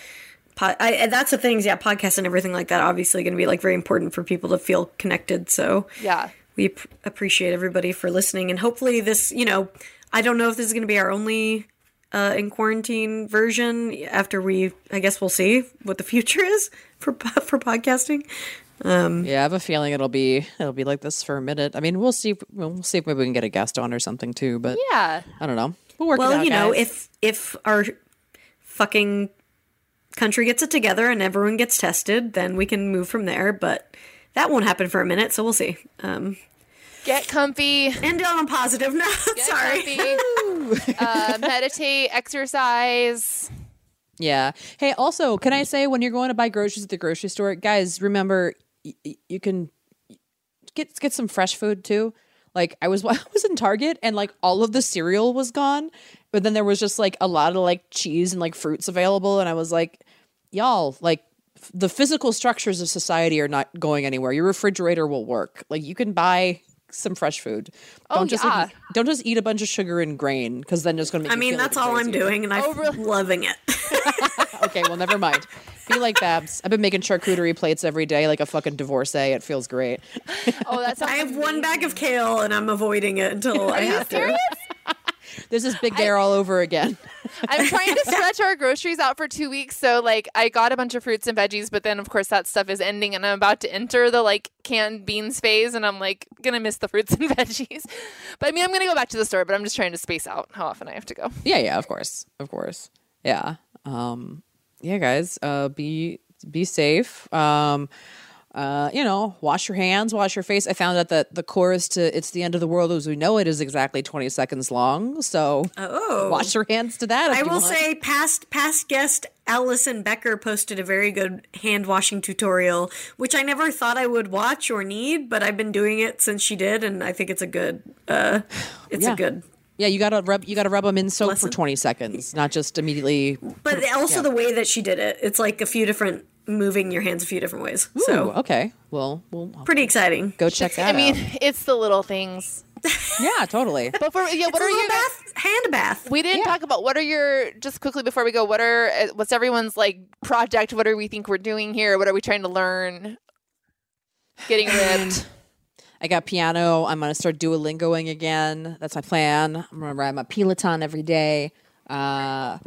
B: Po- I, and that's the things, yeah. Podcasts and everything like that, obviously, going to be like very important for people to feel connected. So
D: yeah.
B: we ap- appreciate everybody for listening and hopefully this you know i don't know if this is going to be our only uh, in quarantine version after we i guess we'll see what the future is for (laughs) for podcasting
C: Yeah, I have a feeling it'll be it'll be like this for a minute. I mean, we'll see. If, we'll see if maybe we can get a guest on or something too. But
D: Yeah.
C: I don't know. We'll work it
B: well
C: out,
B: you know
C: guys.
B: if if our fucking country gets it together and everyone gets tested then we can move from there but that won't happen for a minute so we'll see um
D: Get comfy.
B: and on a positive note (laughs)
D: Get
B: sorry
D: comfy. (laughs) uh, meditate, exercise.
C: yeah. Hey, also, can I say when you're going to buy groceries at the grocery store, guys, remember y- y- you can get get some fresh food too. Like I was (laughs) I was in Target and like all of the cereal was gone, but then there was just like a lot of like cheese and like fruits available, and I was like, y'all, like f- the physical structures of society are not going anywhere. Your refrigerator will work. Like you can buy some fresh food.
D: Oh,
C: Don't just
D: yeah.
C: like, don't just eat a bunch of sugar and grain because then it's going to make.
B: i
C: you
B: mean
C: feel like
B: that's
C: a
B: all i'm doing and i'm
D: Oh, really?
B: loving it (laughs) (laughs)
C: Okay, well, never mind. Be like Babs. I've been making charcuterie plates every day, like a fucking divorcee. It feels great.
D: Oh, that (laughs) sounds
B: I have one bag of kale and I'm avoiding it until I have to.
C: There's this big (laughs) dare all over again. (laughs)
D: I'm trying to stretch our groceries out for two weeks. So, like, I got a bunch of fruits and veggies, but then, of course, that stuff is ending, and I'm about to enter the like canned beans phase, and I'm like gonna miss the fruits and (laughs) veggies. But I mean, I'm gonna go back to the store, but I'm just trying to space out how often I have to go.
C: Yeah, yeah, of course, of course. Yeah, um, yeah, guys, uh, be be safe. Um, uh, you know, wash your hands, wash your face. I found out that the chorus to "It's the End of the World as We Know It" is exactly 20 seconds long. So
B: Oh.
C: wash your hands to that. if
B: I will
C: want.
B: say, past past guest Alison Becker posted a very good hand washing tutorial, which I never thought I would watch or need, but I've been doing it since she did, and I think it's a good. Uh, it's
C: Yeah.
B: a good.
C: yeah, you gotta rub, you gotta rub them in soap
B: Lesson.
C: for 20 seconds, not just immediately.
B: But also the way that she did it, it's like a few different moving your hands a few different ways.
C: Ooh,
B: So
C: okay, well, we'll
B: pretty exciting.
C: go check that
D: I mean,
C: out. (laughs)
D: it's the little things. (laughs)
C: Yeah, totally.
D: But for yeah, what
B: a
D: are
B: little
D: you?
B: bath, hand bath.
D: We didn't
C: Yeah.
D: talk about what are your just quickly before we go. What are uh, what's everyone's like project? What are we think we're doing here? What are we trying to learn? Getting ripped.
C: I got piano. I'm gonna start Duolingoing again. That's my plan. I'm gonna ride my Peloton every day. Uh,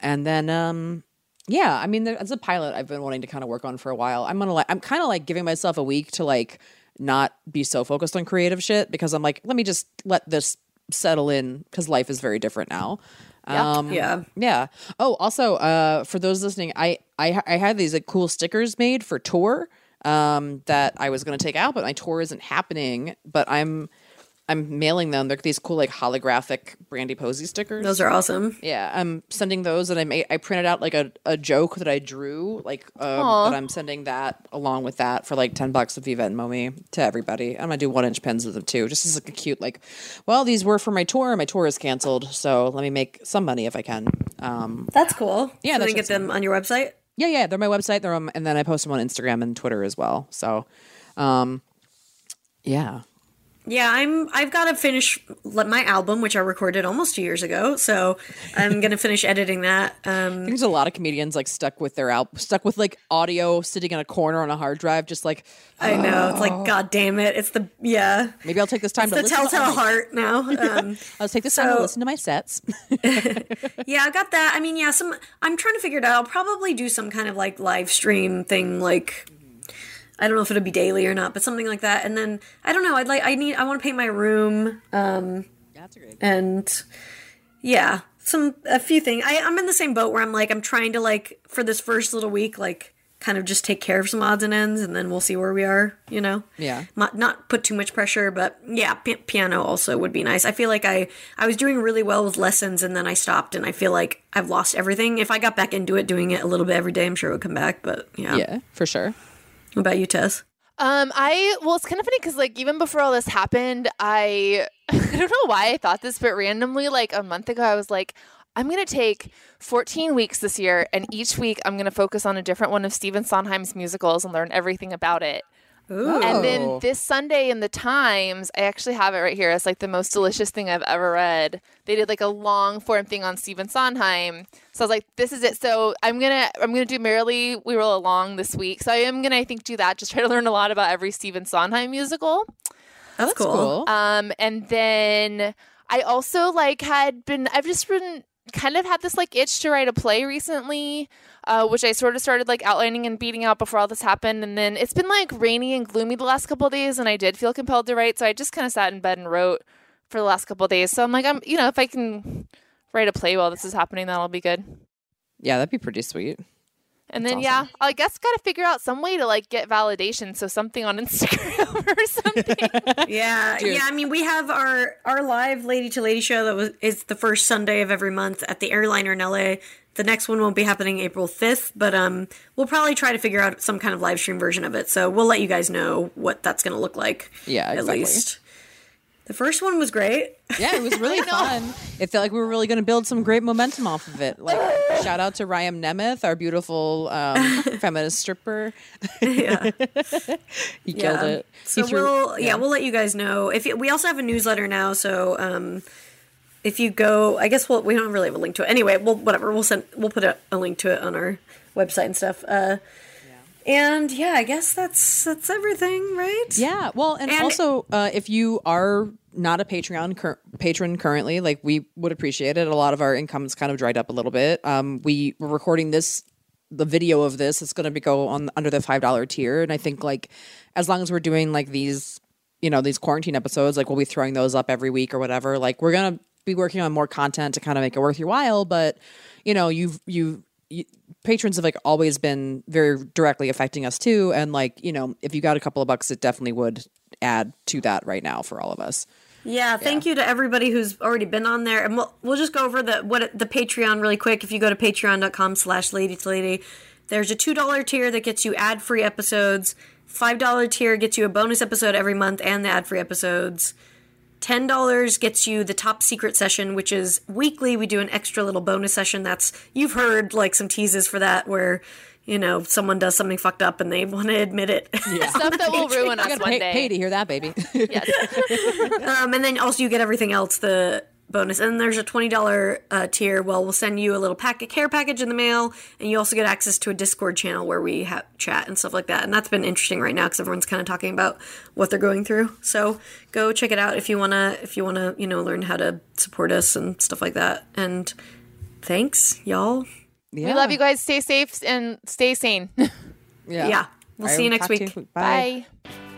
C: and then, um, yeah, I mean, as a pilot, I've been wanting to kind of work on for a while. I'm gonna like, I'm kind of like giving myself a week to like not be so focused on creative shit because I'm like, let me just let this settle in because life is very different now. Um,
B: Yeah.
C: yeah. Oh, also, uh, for those listening, I I I had these like cool stickers made for tour um that I was going to take out, but my tour isn't happening. But I'm I'm mailing them. They're these cool like holographic Brandie Posey stickers.
B: Those are awesome.
C: yeah, I'm sending those, and I made I printed out like a, a joke that I drew, like um, that I'm sending that along with that for like ten bucks if you Venmo me to everybody. I'm gonna do one inch pens with them too, just as like a cute like. Well, these were for my tour. My tour is canceled, so let me make some money if I can. Um,
B: That's cool.
C: Yeah,
B: so
C: that's
B: get them on your website.
C: yeah, yeah, they're my website. They're on, and then I post them on Instagram and Twitter as well. So, um, yeah,
B: Yeah, I'm. I've got to finish my album, which I recorded almost two years ago. So I'm gonna finish editing that. Um,
C: there's a lot of comedians like stuck with their al- stuck with like audio sitting in a corner on a hard drive, just like
B: I know it's like, God damn it! It's the yeah,
C: maybe I'll take this time
B: it's
C: to
B: the
C: listen. to
B: telltale
C: my-
B: heart now. (laughs) Um,
C: I'll take this time to listen to my sets. (laughs) (laughs)
B: yeah, I got that. I mean, yeah, some. I'm trying to figure it out. I'll probably do some kind of like live stream thing, like. I don't know if it'll be daily or not, but something like that. And then I don't know. I'd like. I need. I want to paint my room. Um,
C: That's great.
B: and yeah some a few things I, i'm in the same boat where i'm like i'm trying to like for this first little week like kind of just take care of some odds and ends and then we'll see where we are you know
C: Yeah.
B: not, not put too much pressure but yeah p- piano also would be nice i feel like i i was doing really well with lessons and then i stopped and i feel like i've lost everything if i got back into it doing it a little bit every day i'm sure it would come back but yeah,
C: Yeah, for sure.
B: What about you tess
D: Um, I well, it's kind of funny because like even before all this happened, I (laughs) I don't know why I thought this, but randomly, like a month ago, I was like, I'm gonna take 14 weeks this year, and each week I'm gonna focus on a different one of Stephen Sondheim's musicals and learn everything about it.
B: Ooh.
D: And then this Sunday in the Times, I actually have it right here. It's like the most delicious thing I've ever read. They did like a long form thing on Stephen Sondheim. So I was like, this is it. So I'm gonna I'm gonna do Merrily We Roll Along this week. So I am gonna I think do that. Just (laughs) try to learn a lot about every Stephen Sondheim musical.
B: that's,
C: That's cool.
D: Um, and then I also like had been I've just been kind of had this like itch to write a play recently, uh, which I sort of started like outlining and beating out before all this happened. And then it's been like rainy and gloomy the last couple days, and I did feel compelled to write, so I just kind of sat in bed and wrote for the last couple days. So I'm like, I'm you know if I can write a play while this is happening, that'll be good.
C: yeah, that'd be pretty sweet.
D: And
C: That's
D: then yeah. I guess got to figure out some way to like get validation. So something on (laughs) Instagram or something. (laughs)
B: Yeah,
C: Dude.
B: yeah. I mean, we have our our live lady to lady show that was is the first Sunday of every month at the airliner in LA. The next one won't be happening April fifth, but um, we'll probably try to figure out some kind of live stream version of it. So we'll let you guys know what that's going to look like.
C: Yeah,
B: at
C: exactly.
B: least. The first one was great.
C: Yeah, it was really (laughs) fun. It felt like we were really going to build some great momentum off of it. Like, shout out to Ryan Nemeth, our beautiful um, (laughs) feminist stripper.
B: yeah. (laughs)
C: He killed
B: yeah.
C: it.
B: So
C: threw-
B: we'll yeah. we'll let you guys know if you, we also have a newsletter now. So um, if you go, I guess we'll, we don't really have a link to it anyway. We'll whatever we'll send we'll put a, a link to it on our website and stuff. Uh, and yeah, I guess that's that's everything, right?
C: Yeah. Well, and,
B: And-
C: also, uh, if you are not a Patreon cur- patron currently, like we would appreciate it. A lot of our income's kind of dried up a little bit. Um, we were recording this, the video of this. It's going to be go on under the five dollar tier, and I think like as long as we're doing like these, you know, these quarantine episodes, like we'll be throwing those up every week or whatever. Like we're gonna be working on more content to kind of make it worth your while. But you know, you've you you, patrons have like always been very directly affecting us too and like you know if you got a couple of bucks it definitely would add to that right now for all of us
B: Yeah, thank you to everybody who's already been on there, and we'll we'll just go over the what the Patreon really quick. If you go to patreon.com/slash lady to lady, there's a two dollar tier that gets you ad free episodes. Five dollar tier gets you a bonus episode every month and the ad free episodes. $10 gets you the top secret session, which is weekly. We do an extra little bonus session. That's, you've heard like some teases for that where, you know, someone does something fucked up and they (laughs) want to admit it. Yeah.
D: Stuff that will ruin
F: I
D: us
F: gotta
D: one
F: pay,
D: day.
F: pay to hear that, baby.
D: Yes. (laughs) (laughs)
B: um, and then also you get everything else, the bonus. And there's a $20 uh, tier. Well, we'll send you a little packet care package in the mail, and you also get access to a Discord channel where we have chat and stuff like that. And that's been interesting right now because everyone's kind of talking about what they're going through. So go check it out if you wanna if you wanna you know learn how to support us and stuff like that. And thanks, y'all.
F: Yeah.
D: We love you guys. Stay safe and stay sane. (laughs)
F: Yeah.
B: Yeah, we'll
F: I
B: see you next week.
F: you.
D: Bye.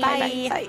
A: Bye.
D: Bye.
A: Bye. Bye.